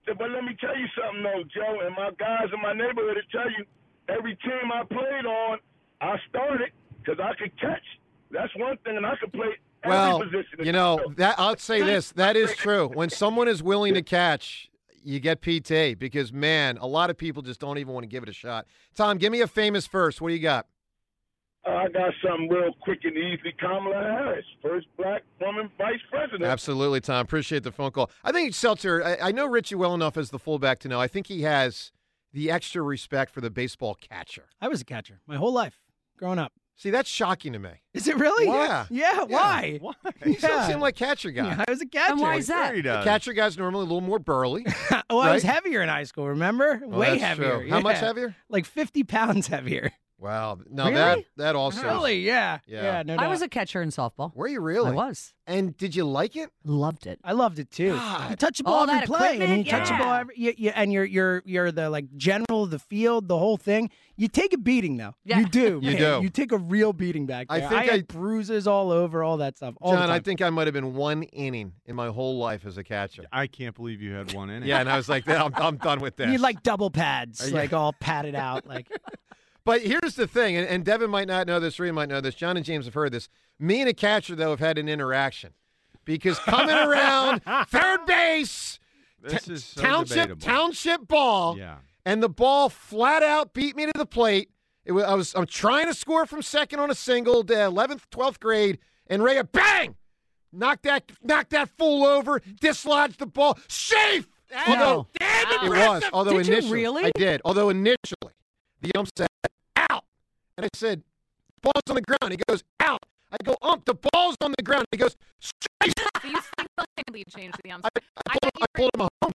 Speaker 12: But let me tell you something, though, Joe, and my guys in my neighborhood will tell you, every team I played on, I started because I could catch. That's one thing, and I could play every
Speaker 1: Well,
Speaker 12: position. in
Speaker 1: you know that I'll say this. That is true. When someone is willing to catch, you get PT because man, a lot of people just don't even want to give it a shot. Tom, give me a famous first. What do you got?
Speaker 12: Uh, I got something real quick and easy. Kamala Harris, first black woman vice president.
Speaker 1: Absolutely, Tom. Appreciate the phone call. I think Seltzer. I, I know Ritchie well enough as the fullback to know. I think he has the extra respect for the baseball catcher.
Speaker 5: I was a catcher my whole life growing up.
Speaker 1: See, that's shocking to me.
Speaker 5: Is it really?
Speaker 1: Yeah.
Speaker 5: Yeah. Why?
Speaker 1: Why? He doesn't seem like catcher guy.
Speaker 5: Yeah, I was a catcher.
Speaker 3: And why is that?
Speaker 2: Sure
Speaker 1: The catcher guy's normally a little more burly.
Speaker 5: well, I was heavier in high school. Remember?
Speaker 1: Oh,
Speaker 5: Way
Speaker 1: that's true.
Speaker 5: heavier.
Speaker 1: How much heavier?
Speaker 5: Like fifty pounds heavier.
Speaker 1: Wow. No,
Speaker 5: Really?
Speaker 1: that that also.
Speaker 5: Really? Yeah.
Speaker 1: Yeah.
Speaker 5: Yeah. no
Speaker 3: I was a catcher in softball.
Speaker 1: Were you really?
Speaker 3: I was.
Speaker 1: And did you like it?
Speaker 3: Loved it.
Speaker 5: I loved it too.
Speaker 1: God.
Speaker 5: You touch the
Speaker 3: All
Speaker 5: ball every play. I mean, you
Speaker 3: equipment,
Speaker 5: touch the ball every, you, you, and you're you're you're the like general of the field, the whole thing. You take a beating though.
Speaker 3: Yeah.
Speaker 5: You do.
Speaker 1: You
Speaker 5: man.
Speaker 1: do.
Speaker 5: You take a real beating back There.
Speaker 1: I think
Speaker 5: had
Speaker 1: I-
Speaker 5: bruises all over, all that stuff. All
Speaker 1: John, I think I might have been one inning in my whole life as a catcher.
Speaker 2: I can't believe you had one in it.
Speaker 1: Yeah, and I was like, I'm, I'm done with this.
Speaker 5: you need like double pads, uh,
Speaker 1: Yeah.
Speaker 5: like all padded out, like.
Speaker 1: But here's the thing, and, and Devin might not know this, Ree might know this. John and James have heard this. Me and a catcher, though, have had an interaction because coming around third base,
Speaker 2: This
Speaker 1: t-
Speaker 2: is so
Speaker 1: township
Speaker 2: debatable.
Speaker 1: township ball,
Speaker 2: Yeah.
Speaker 1: and the ball flat out beat me to the plate. It was, I was I'm trying to score from second on a single, the 11th, 12th grade, and Ray, bang, knocked that knocked that fool over, dislodged the ball, safe. Although
Speaker 3: Damn
Speaker 1: it was, although
Speaker 3: Did you
Speaker 1: initially
Speaker 3: really?
Speaker 1: I did. Although initially the ump said out, and I said ball's on the ground. He goes out. I go ump. The ball's on the ground. He goes straight.
Speaker 4: So you single-handedly changed the umps.
Speaker 1: I, I pulled, I pulled him home.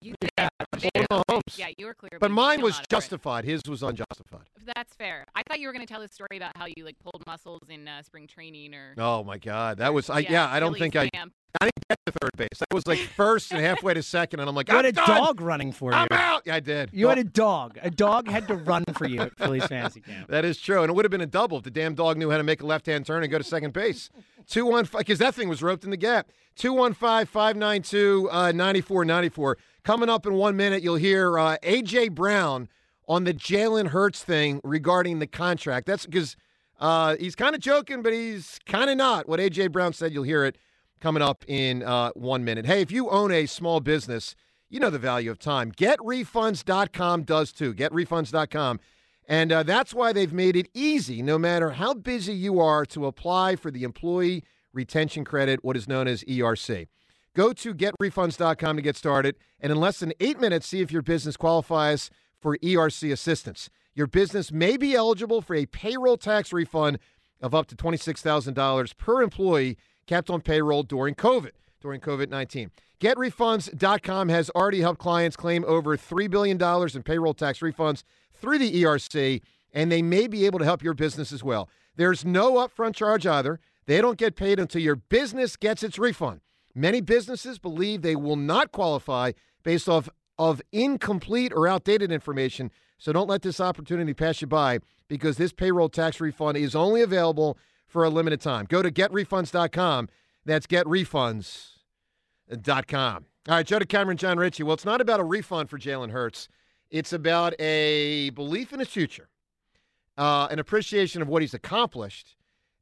Speaker 4: You
Speaker 1: Yeah,
Speaker 4: did.
Speaker 1: I
Speaker 4: You
Speaker 1: pulled
Speaker 4: did.
Speaker 1: him a
Speaker 4: Okay.
Speaker 1: home.
Speaker 4: Yeah, you were clear.
Speaker 1: But
Speaker 4: you
Speaker 1: mine was
Speaker 4: not it, right?
Speaker 1: justified. His was unjustified.
Speaker 4: That's fair. I thought you were going to tell a story about how you like pulled muscles in uh, spring training or.
Speaker 1: Oh my God, that was I.
Speaker 4: Yeah,
Speaker 1: Yeah, I don't
Speaker 4: Phillies
Speaker 1: think I.
Speaker 4: camp.
Speaker 1: I didn't get to third base. That was like first and halfway to second, and I'm like,
Speaker 5: You had
Speaker 1: I'm
Speaker 5: a
Speaker 1: done.
Speaker 5: dog running for you.
Speaker 1: I'm out. Yeah, I did.
Speaker 5: You had a dog. A dog had to run for you at Phillies fantasy camp.
Speaker 1: That is true, and it would have been a double if the damn dog knew how to make a left-hand turn and go to second base. Two one five, because that thing was roped in the gap. Two one five five nine two uh, ninety four ninety four. Coming up in one minute, you'll hear uh, A.J. Brown on the Jalen Hurts thing regarding the contract. That's because uh, he's kind of joking, but he's kind of not. What A.J. Brown said, you'll hear it coming up in uh, one minute. Hey, if you own a small business, you know the value of time. GetRefunds.com does too. GetRefunds.com. And uh, that's why they've made it easy, no matter how busy you are, to apply for the Employee Retention Credit, what is known as ERC. Go to getrefunds.com to get started, and in less than eight minutes, see if your business qualifies for ERC assistance. Your business may be eligible for a payroll tax refund of up to $26,000 per employee kept on payroll during COVID, during COVID 19. GetRefunds.com has already helped clients claim over $3 billion in payroll tax refunds through the ERC, and they may be able to help your business as well. There's no upfront charge either. They don't get paid until your business gets its refund. Many businesses believe they will not qualify based off of incomplete or outdated information. So don't let this opportunity pass you by because this payroll tax refund is only available for a limited time. Go to getrefunds.com. That's getrefunds.com. All right, Joe DeCamara, John Ritchie. Well, it's not about a refund for Jalen Hurts. It's about a belief in his future, uh, an appreciation of what he's accomplished,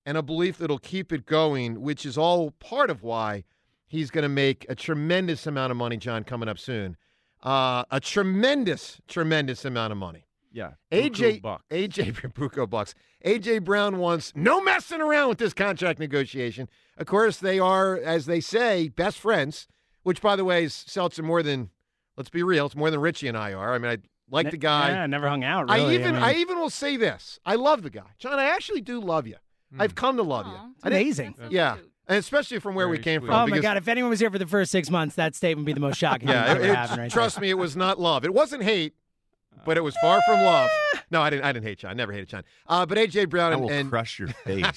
Speaker 1: and a belief that he'll keep it going, which is all part of why he's going to make a tremendous amount of money, John, coming up soon. Uh, a tremendous, tremendous amount of money.
Speaker 2: Yeah.
Speaker 1: AJ
Speaker 2: Buku Bucks.
Speaker 1: AJ Buco Bucks. AJ Brown wants no messing around with this contract negotiation. Of course, they are, as they say, best friends. Which, by the way, is Seltzer more than. Let's be real. It's more than Ritchie and I are. I mean, I like the guy.
Speaker 5: Yeah, never hung out.
Speaker 1: I
Speaker 5: Really.
Speaker 1: even
Speaker 5: mean,
Speaker 1: I even will say this. I love the guy, John. I actually do love you. I've come to love you.
Speaker 5: It's amazing.
Speaker 1: Yeah, and especially from where we came from.
Speaker 5: Oh my god! If anyone was here for the first six months, that statement would be the most shocking.
Speaker 1: Yeah,
Speaker 5: that's
Speaker 1: it- it-
Speaker 5: right
Speaker 1: trust me, it was not love. It wasn't hate, but it was far from love. No, I didn't. I didn't hate John. I never hated John. Uh, but AJ Brown
Speaker 2: I
Speaker 1: and,
Speaker 2: will
Speaker 1: and
Speaker 2: crush your face.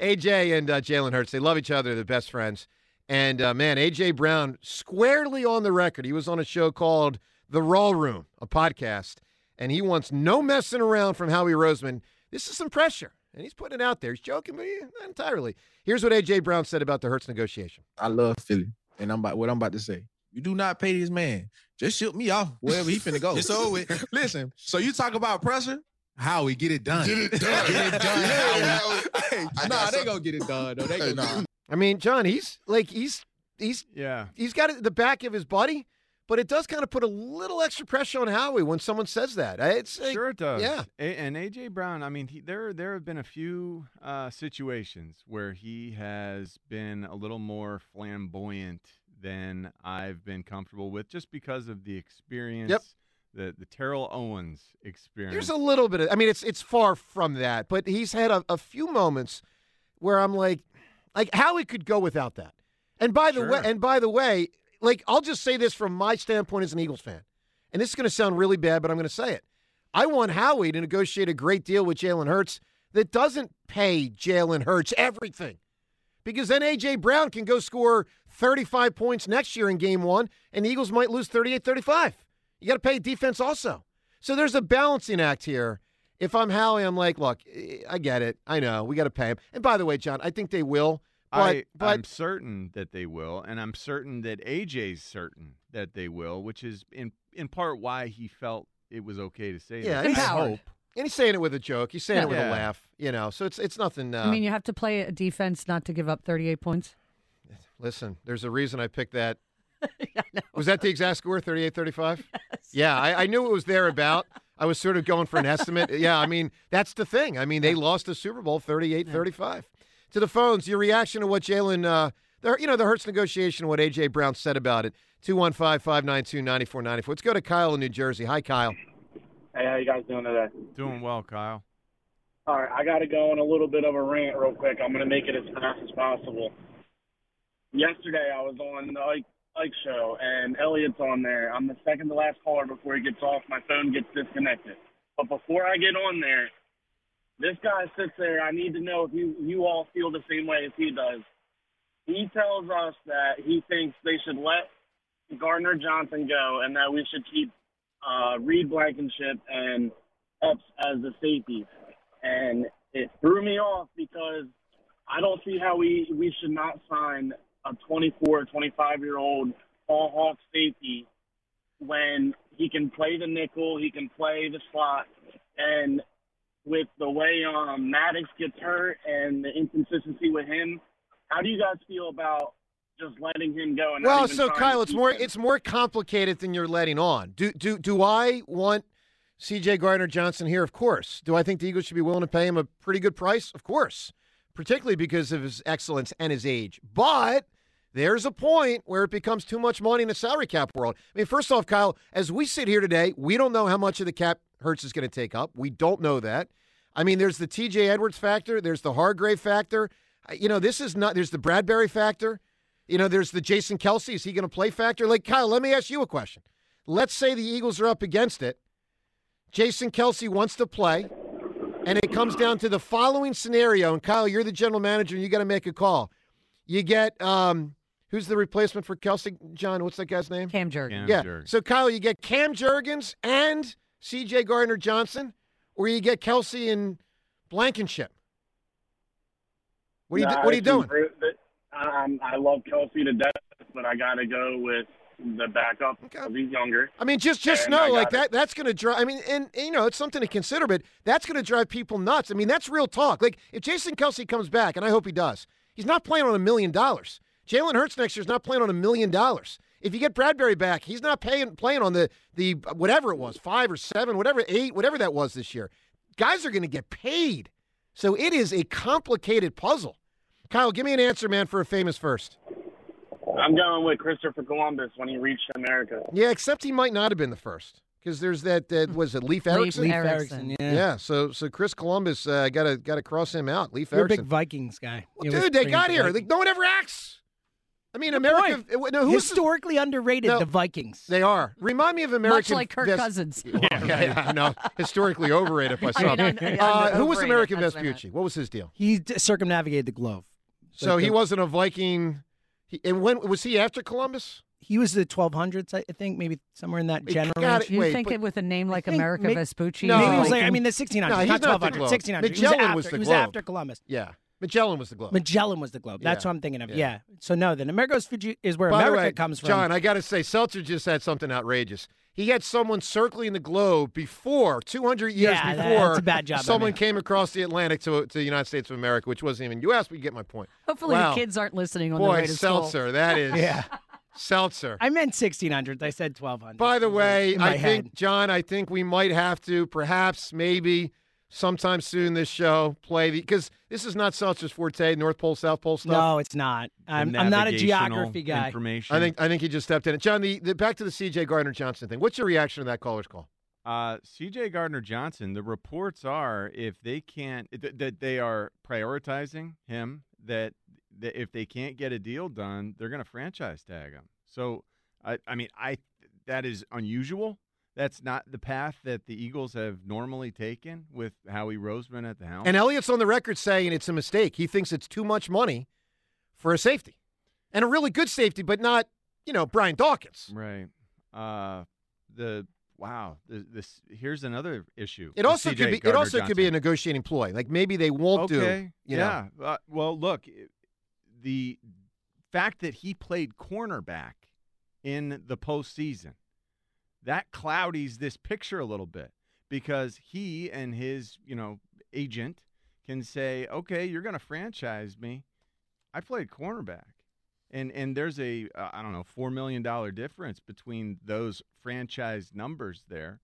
Speaker 1: AJ and uh, Jalen Hurts, they love each other. They're best friends. And uh, man, AJ Brown squarely on the record. He was on a show called The Raw Room, a podcast, and he wants no messing around from Howie Roseman. This is some pressure, and he's putting it out there. He's joking, but he, not entirely. Here's what AJ Brown said about the Hurts negotiation.
Speaker 13: I love Philly, and I'm about what I'm about to say. You do not pay this man. Just ship me off wherever he finna go.
Speaker 14: It's over with.
Speaker 13: Listen, so you talk about pressure? How we get it done?
Speaker 14: Get it done.
Speaker 13: get it done.
Speaker 14: Yeah,
Speaker 13: Hey,
Speaker 14: I
Speaker 13: nah, they gonna get it done. though. They
Speaker 14: Hey,
Speaker 13: gonna
Speaker 14: nah.
Speaker 1: I mean, John, he's like he's he's
Speaker 2: yeah.
Speaker 1: he's got it at the back of his buddy, but it does kind of put a little extra pressure on Howie when someone says that. It's like,
Speaker 2: Sure, it does.
Speaker 1: Yeah.
Speaker 2: A- and AJ Brown, I mean, he, there there have been a few uh, situations where he has been a little more flamboyant than I've been comfortable with, just because of the experience. Yep. The the Terrell Owens experience.
Speaker 1: There's a little bit of. I mean, it's it's far from that, but he's had a, a few moments where I'm like, like Howie could go without that. And by the way, and by the way, like I'll just say this from my standpoint as an Eagles fan, and this is going to sound really bad, but I'm going to say it. I want Howie to negotiate a great deal with Jalen Hurts that doesn't pay Jalen Hurts everything. Because then A.J. Brown can go score 35 points next year in game one, and the Eagles might lose 38 35. You got to pay defense also. So there's a balancing act here. If I'm Howie, I'm like, look, I get it. I know. We got to pay him. And by the way, John, I think they will. But,
Speaker 2: I,
Speaker 1: but
Speaker 2: I'm certain that they will, and I'm certain that AJ's certain that they will, which is in in part why he felt it was okay to say
Speaker 1: yeah,
Speaker 2: that.
Speaker 1: he's,
Speaker 2: I hope.
Speaker 1: and he's saying it with a joke. He's saying it with
Speaker 2: Yeah.
Speaker 1: a laugh, you know. So it's it's nothing. Uh,
Speaker 3: I mean, you have to play a defense not to give up 38 points.
Speaker 1: Listen, there's a reason I picked that. Was that the exact score, 38 35? Yeah, I, I knew it was there about. I was sort of going for an estimate. Yeah, I mean, that's the thing. I mean, they lost the Super Bowl 38 35. To the phones, your reaction to what Jalen, uh, the, you know, the Hurts negotiation, what A.J. Brown said about it. 215 592 9494. Let's go to Kyle in New Jersey. Hi, Kyle.
Speaker 15: Hey, how you guys doing today?
Speaker 2: Doing well, Kyle.
Speaker 15: All right, I got to go on a little bit of a rant real quick. I'm going to make it as fast as possible. Yesterday, I was on the Ike, Ike show, and Elliot's on there. I'm the second to last caller before he gets off. My phone gets disconnected. But before I get on there, this guy sits there. I need to know if you you all feel the same way as he does. He tells us that he thinks they should let Gardner Johnson go, and that we should keep uh, Reed Blankenship and Epps as the safeties. And it threw me off because I don't see how we, we should not sign a 24, 25 year old ball hawk safety when he can play the nickel, he can play the slot, and with the way um, Maddox gets hurt and the inconsistency with him, how do you guys feel about just letting him go? And
Speaker 1: Well, so Kyle, it's more
Speaker 15: him?
Speaker 1: it's more complicated than you're letting on. Do do do I want C.J. Gardner Johnson here? Of course. Do I think the Eagles should be willing to pay him a pretty good price? Of course, particularly because of his excellence and his age. But there's a point where it becomes too much money in the salary cap world. I mean, first off, Kyle, as we sit here today, we don't know how much of the cap Hurts is going to take up. We don't know that. I mean, there's the T.J. Edwards factor. There's the Hargrave factor. You know, this is not. There's the Bradberry factor. You know, there's the Jason Kelce. Is he going to play factor? Like, Kyle, let me ask you a question. Let's say the Eagles are up against it. Jason Kelce wants to play, and it comes down to the following scenario. And Kyle, you're the general manager, and you got to make a call. You get um, who's the replacement for Kelce? John, what's that guy's name?
Speaker 3: Cam Jurgens.
Speaker 2: Cam
Speaker 1: yeah.
Speaker 2: Jurgens.
Speaker 1: So Kyle, you get Cam Jurgens and C.J. Gardner Johnson, or you get Kelce and Blankenship. What are you
Speaker 15: No,
Speaker 1: What are you doing?
Speaker 15: Um, I love Kelce to death, but I got to go with the backup because he's younger.
Speaker 1: I mean, just just
Speaker 15: And
Speaker 1: know, like
Speaker 15: gotta-
Speaker 1: that. That's going to drive. I mean, and, and, you know, it's something to consider, but that's going to drive people nuts. I mean, that's real talk. Like if Jason Kelce comes back, and I hope he does, he's not playing on a million dollars. Jalen Hurts next year is not playing on a million dollars. If you get Bradberry back, he's not paying playing on the the whatever it was, five or seven, whatever eight, whatever that was this year. Guys are going to get paid, so it is a complicated puzzle. Kyle, give me an answer, man, for a famous first.
Speaker 15: I'm going with Christopher Columbus when he reached America.
Speaker 1: Yeah, except he might not have been the first because there's that that was it Leif Erikson.
Speaker 5: Leif Erikson, yeah.
Speaker 1: Yeah, so so Chris Columbus uh, got to got to cross him out. Leif
Speaker 5: You're a big Vikings guy.
Speaker 1: Well, dude, they got here.
Speaker 5: Vikings.
Speaker 1: Like, no one ever acts. I mean,
Speaker 5: Good
Speaker 1: America.
Speaker 5: point.
Speaker 1: No, who's
Speaker 5: Historically underrated,
Speaker 1: No.
Speaker 5: the Vikings.
Speaker 1: They are. Remind me of American.
Speaker 3: like Kirk
Speaker 1: Ves-
Speaker 3: Cousins.
Speaker 1: Yeah, yeah, I know. Historically overrated by
Speaker 3: I
Speaker 1: some.
Speaker 3: mean, un-
Speaker 1: uh,
Speaker 3: un-
Speaker 1: who was American
Speaker 3: that's what
Speaker 1: Vespucci? What was his deal?
Speaker 5: He d- circumnavigated the globe.
Speaker 1: So
Speaker 5: Like
Speaker 1: he
Speaker 5: the-
Speaker 1: wasn't a Viking. He, and when was he after Columbus?
Speaker 5: He was the 1200s, I think, maybe somewhere in that
Speaker 1: Wait,
Speaker 5: general
Speaker 1: got
Speaker 5: range.
Speaker 1: it.
Speaker 3: You
Speaker 1: Wait,
Speaker 3: think
Speaker 1: but-
Speaker 3: it with a name like
Speaker 5: think
Speaker 3: America
Speaker 5: may-
Speaker 3: Vespucci?
Speaker 1: No.
Speaker 5: Maybe it was
Speaker 3: like
Speaker 5: like, I mean, the 1600s,
Speaker 1: No, he's
Speaker 5: not
Speaker 1: not
Speaker 5: 1200s, 1600s.
Speaker 1: Magellan
Speaker 5: he was, after,
Speaker 1: was the
Speaker 5: he was
Speaker 1: globe.
Speaker 5: after Columbus.
Speaker 1: Yeah, Magellan was the globe.
Speaker 5: Magellan was the globe. That's
Speaker 1: Yeah.
Speaker 5: what I'm thinking of.
Speaker 1: Yeah.
Speaker 5: Yeah. So no, then Amerigo Vespucci is where
Speaker 1: By the
Speaker 5: America
Speaker 1: way,
Speaker 5: comes from.
Speaker 1: John, I got to say, Seltzer just had something outrageous. He had someone circling the globe before 200 years
Speaker 5: Yeah, that-
Speaker 1: before
Speaker 5: that's a bad job by
Speaker 1: someone
Speaker 5: me.
Speaker 1: came across the Atlantic to, to the United States of America, which wasn't even U.S. But you get my point.
Speaker 3: Hopefully
Speaker 1: Wow.
Speaker 3: the kids aren't listening on the
Speaker 1: Boy,
Speaker 3: way to school.
Speaker 1: Seltzer, that is
Speaker 5: Yeah.
Speaker 1: Seltzer.
Speaker 5: I meant 1600s. I said 1200.
Speaker 1: By the way,
Speaker 5: in my
Speaker 1: I think. John, I think we might have to, perhaps, maybe, sometime soon this show play the because this is not Seltzer's forte, North Pole, South Pole stuff.
Speaker 5: No, it's not. I'm, I'm not a geography guy.
Speaker 2: Information.
Speaker 1: I think I think he just stepped in. John, the, the back to the C.J. Gardner Johnson thing. What's your reaction to that caller's call?
Speaker 2: Uh, C.J. Gardner Johnson. The reports are if they can't th- that they are prioritizing him. That, that if they can't get a deal done, they're going to franchise tag him. So, I, I mean, I that is unusual. That's not the path that the Eagles have normally taken with Howie Roseman at the helm.
Speaker 1: And Elliott's on the record saying it's a mistake. He thinks it's too much money for a safety, and a really good safety, but not you know Brian Dawkins.
Speaker 2: Right. Uh, the wow. The, this here's another issue.
Speaker 1: It also could be. It also could be a negotiating ploy. Like maybe they won't
Speaker 2: okay.
Speaker 1: do.
Speaker 2: Yeah. Uh, well, look, the fact that he played cornerback in the postseason that cloudies this picture a little bit because he and his you know agent can say, okay, you're going to franchise me. I played cornerback. And, and there's a uh, I don't know four million dollar difference between those franchise numbers there.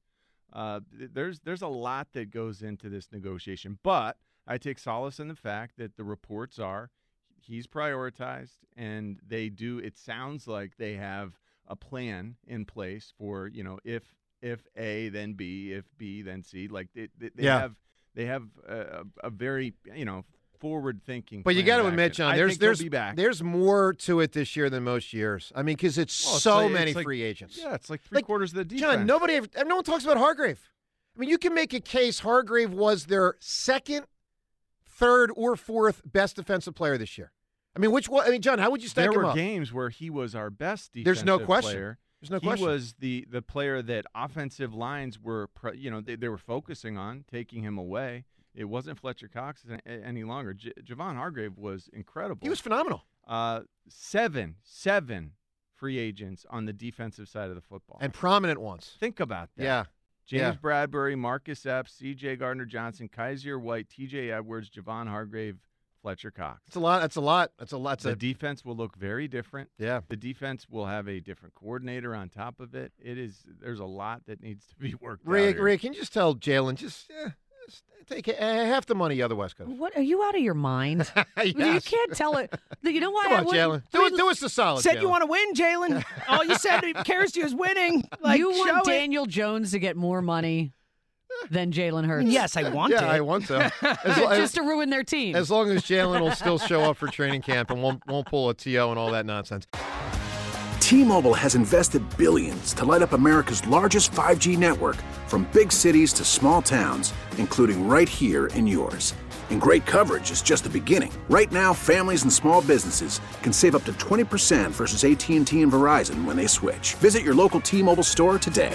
Speaker 2: Uh, there's there's a lot that goes into this negotiation, but I take solace in the fact that the reports are he's prioritized, and they do. It sounds like they have a plan in place for you know if if A then B, if B then C. Like they they, they
Speaker 1: Yeah.
Speaker 2: have they have a, a very you know forward thinking.
Speaker 1: But you got to admit, John, there's there's there's more to it this year than most years. I mean, because it's
Speaker 2: Well, it's
Speaker 1: so
Speaker 2: like- it's
Speaker 1: many
Speaker 2: like-
Speaker 1: free agents.
Speaker 2: Yeah, it's like three quarters of the defense.
Speaker 1: John, nobody, ever, no one talks about Hargrave. I mean, you can make a case Hargrave was their second, third, or fourth best defensive player this year. I mean, which one? I mean, John, how would you stack
Speaker 2: there
Speaker 1: him
Speaker 2: were games where he was our best defensive
Speaker 1: There's no question.
Speaker 2: player.
Speaker 1: There's no
Speaker 2: he
Speaker 1: question.
Speaker 2: He was the the player that offensive lines were, you know, they, they were focusing on taking him away. It wasn't Fletcher Cox any longer. J- Javon Hargrave was incredible.
Speaker 1: He was phenomenal.
Speaker 2: Uh, seven, seven free agents on the defensive side of the football.
Speaker 1: And prominent ones.
Speaker 2: Think about that.
Speaker 1: Yeah.
Speaker 2: James
Speaker 1: Yeah.
Speaker 2: Bradberry, Marcus Epps, C.J. Gardner Johnson, Kyzir White, T.J. Edwards, Javon Hargrave, Fletcher Cox.
Speaker 1: It's a lot. That's a lot. That's a lot. It's
Speaker 2: the
Speaker 1: a,
Speaker 2: defense will look very different.
Speaker 1: Yeah.
Speaker 2: The defense will have a different coordinator on top of it. It is there's a lot that needs to be worked out.
Speaker 1: Ray,
Speaker 2: here.
Speaker 1: Ray, can you just tell Jalen just, eh, just take uh, half the money of the West Coast?
Speaker 3: What are you out of your mind? You can't tell it. You know why?
Speaker 1: Come on, Jalen. Do, it, do us the solid.
Speaker 5: Said you want to win, Jalen. All you said cares to you is winning. Like,
Speaker 3: you want
Speaker 5: show it.
Speaker 3: Daniel Jones to get more money than Jalen Hurts.
Speaker 5: Yes, I want
Speaker 1: yeah,
Speaker 5: it.
Speaker 1: I want to. As, lo-
Speaker 3: just to ruin their team.
Speaker 1: as long as Jalen will still show up for training camp and won't won't pull a TO and all that nonsense.
Speaker 16: T-Mobile has invested billions to light up America's largest 5G network from big cities to small towns, including right here in yours. And great coverage is just the beginning. Right now, families and small businesses can save up to 20% versus AT&T and Verizon when they switch. Visit your local T-Mobile store today.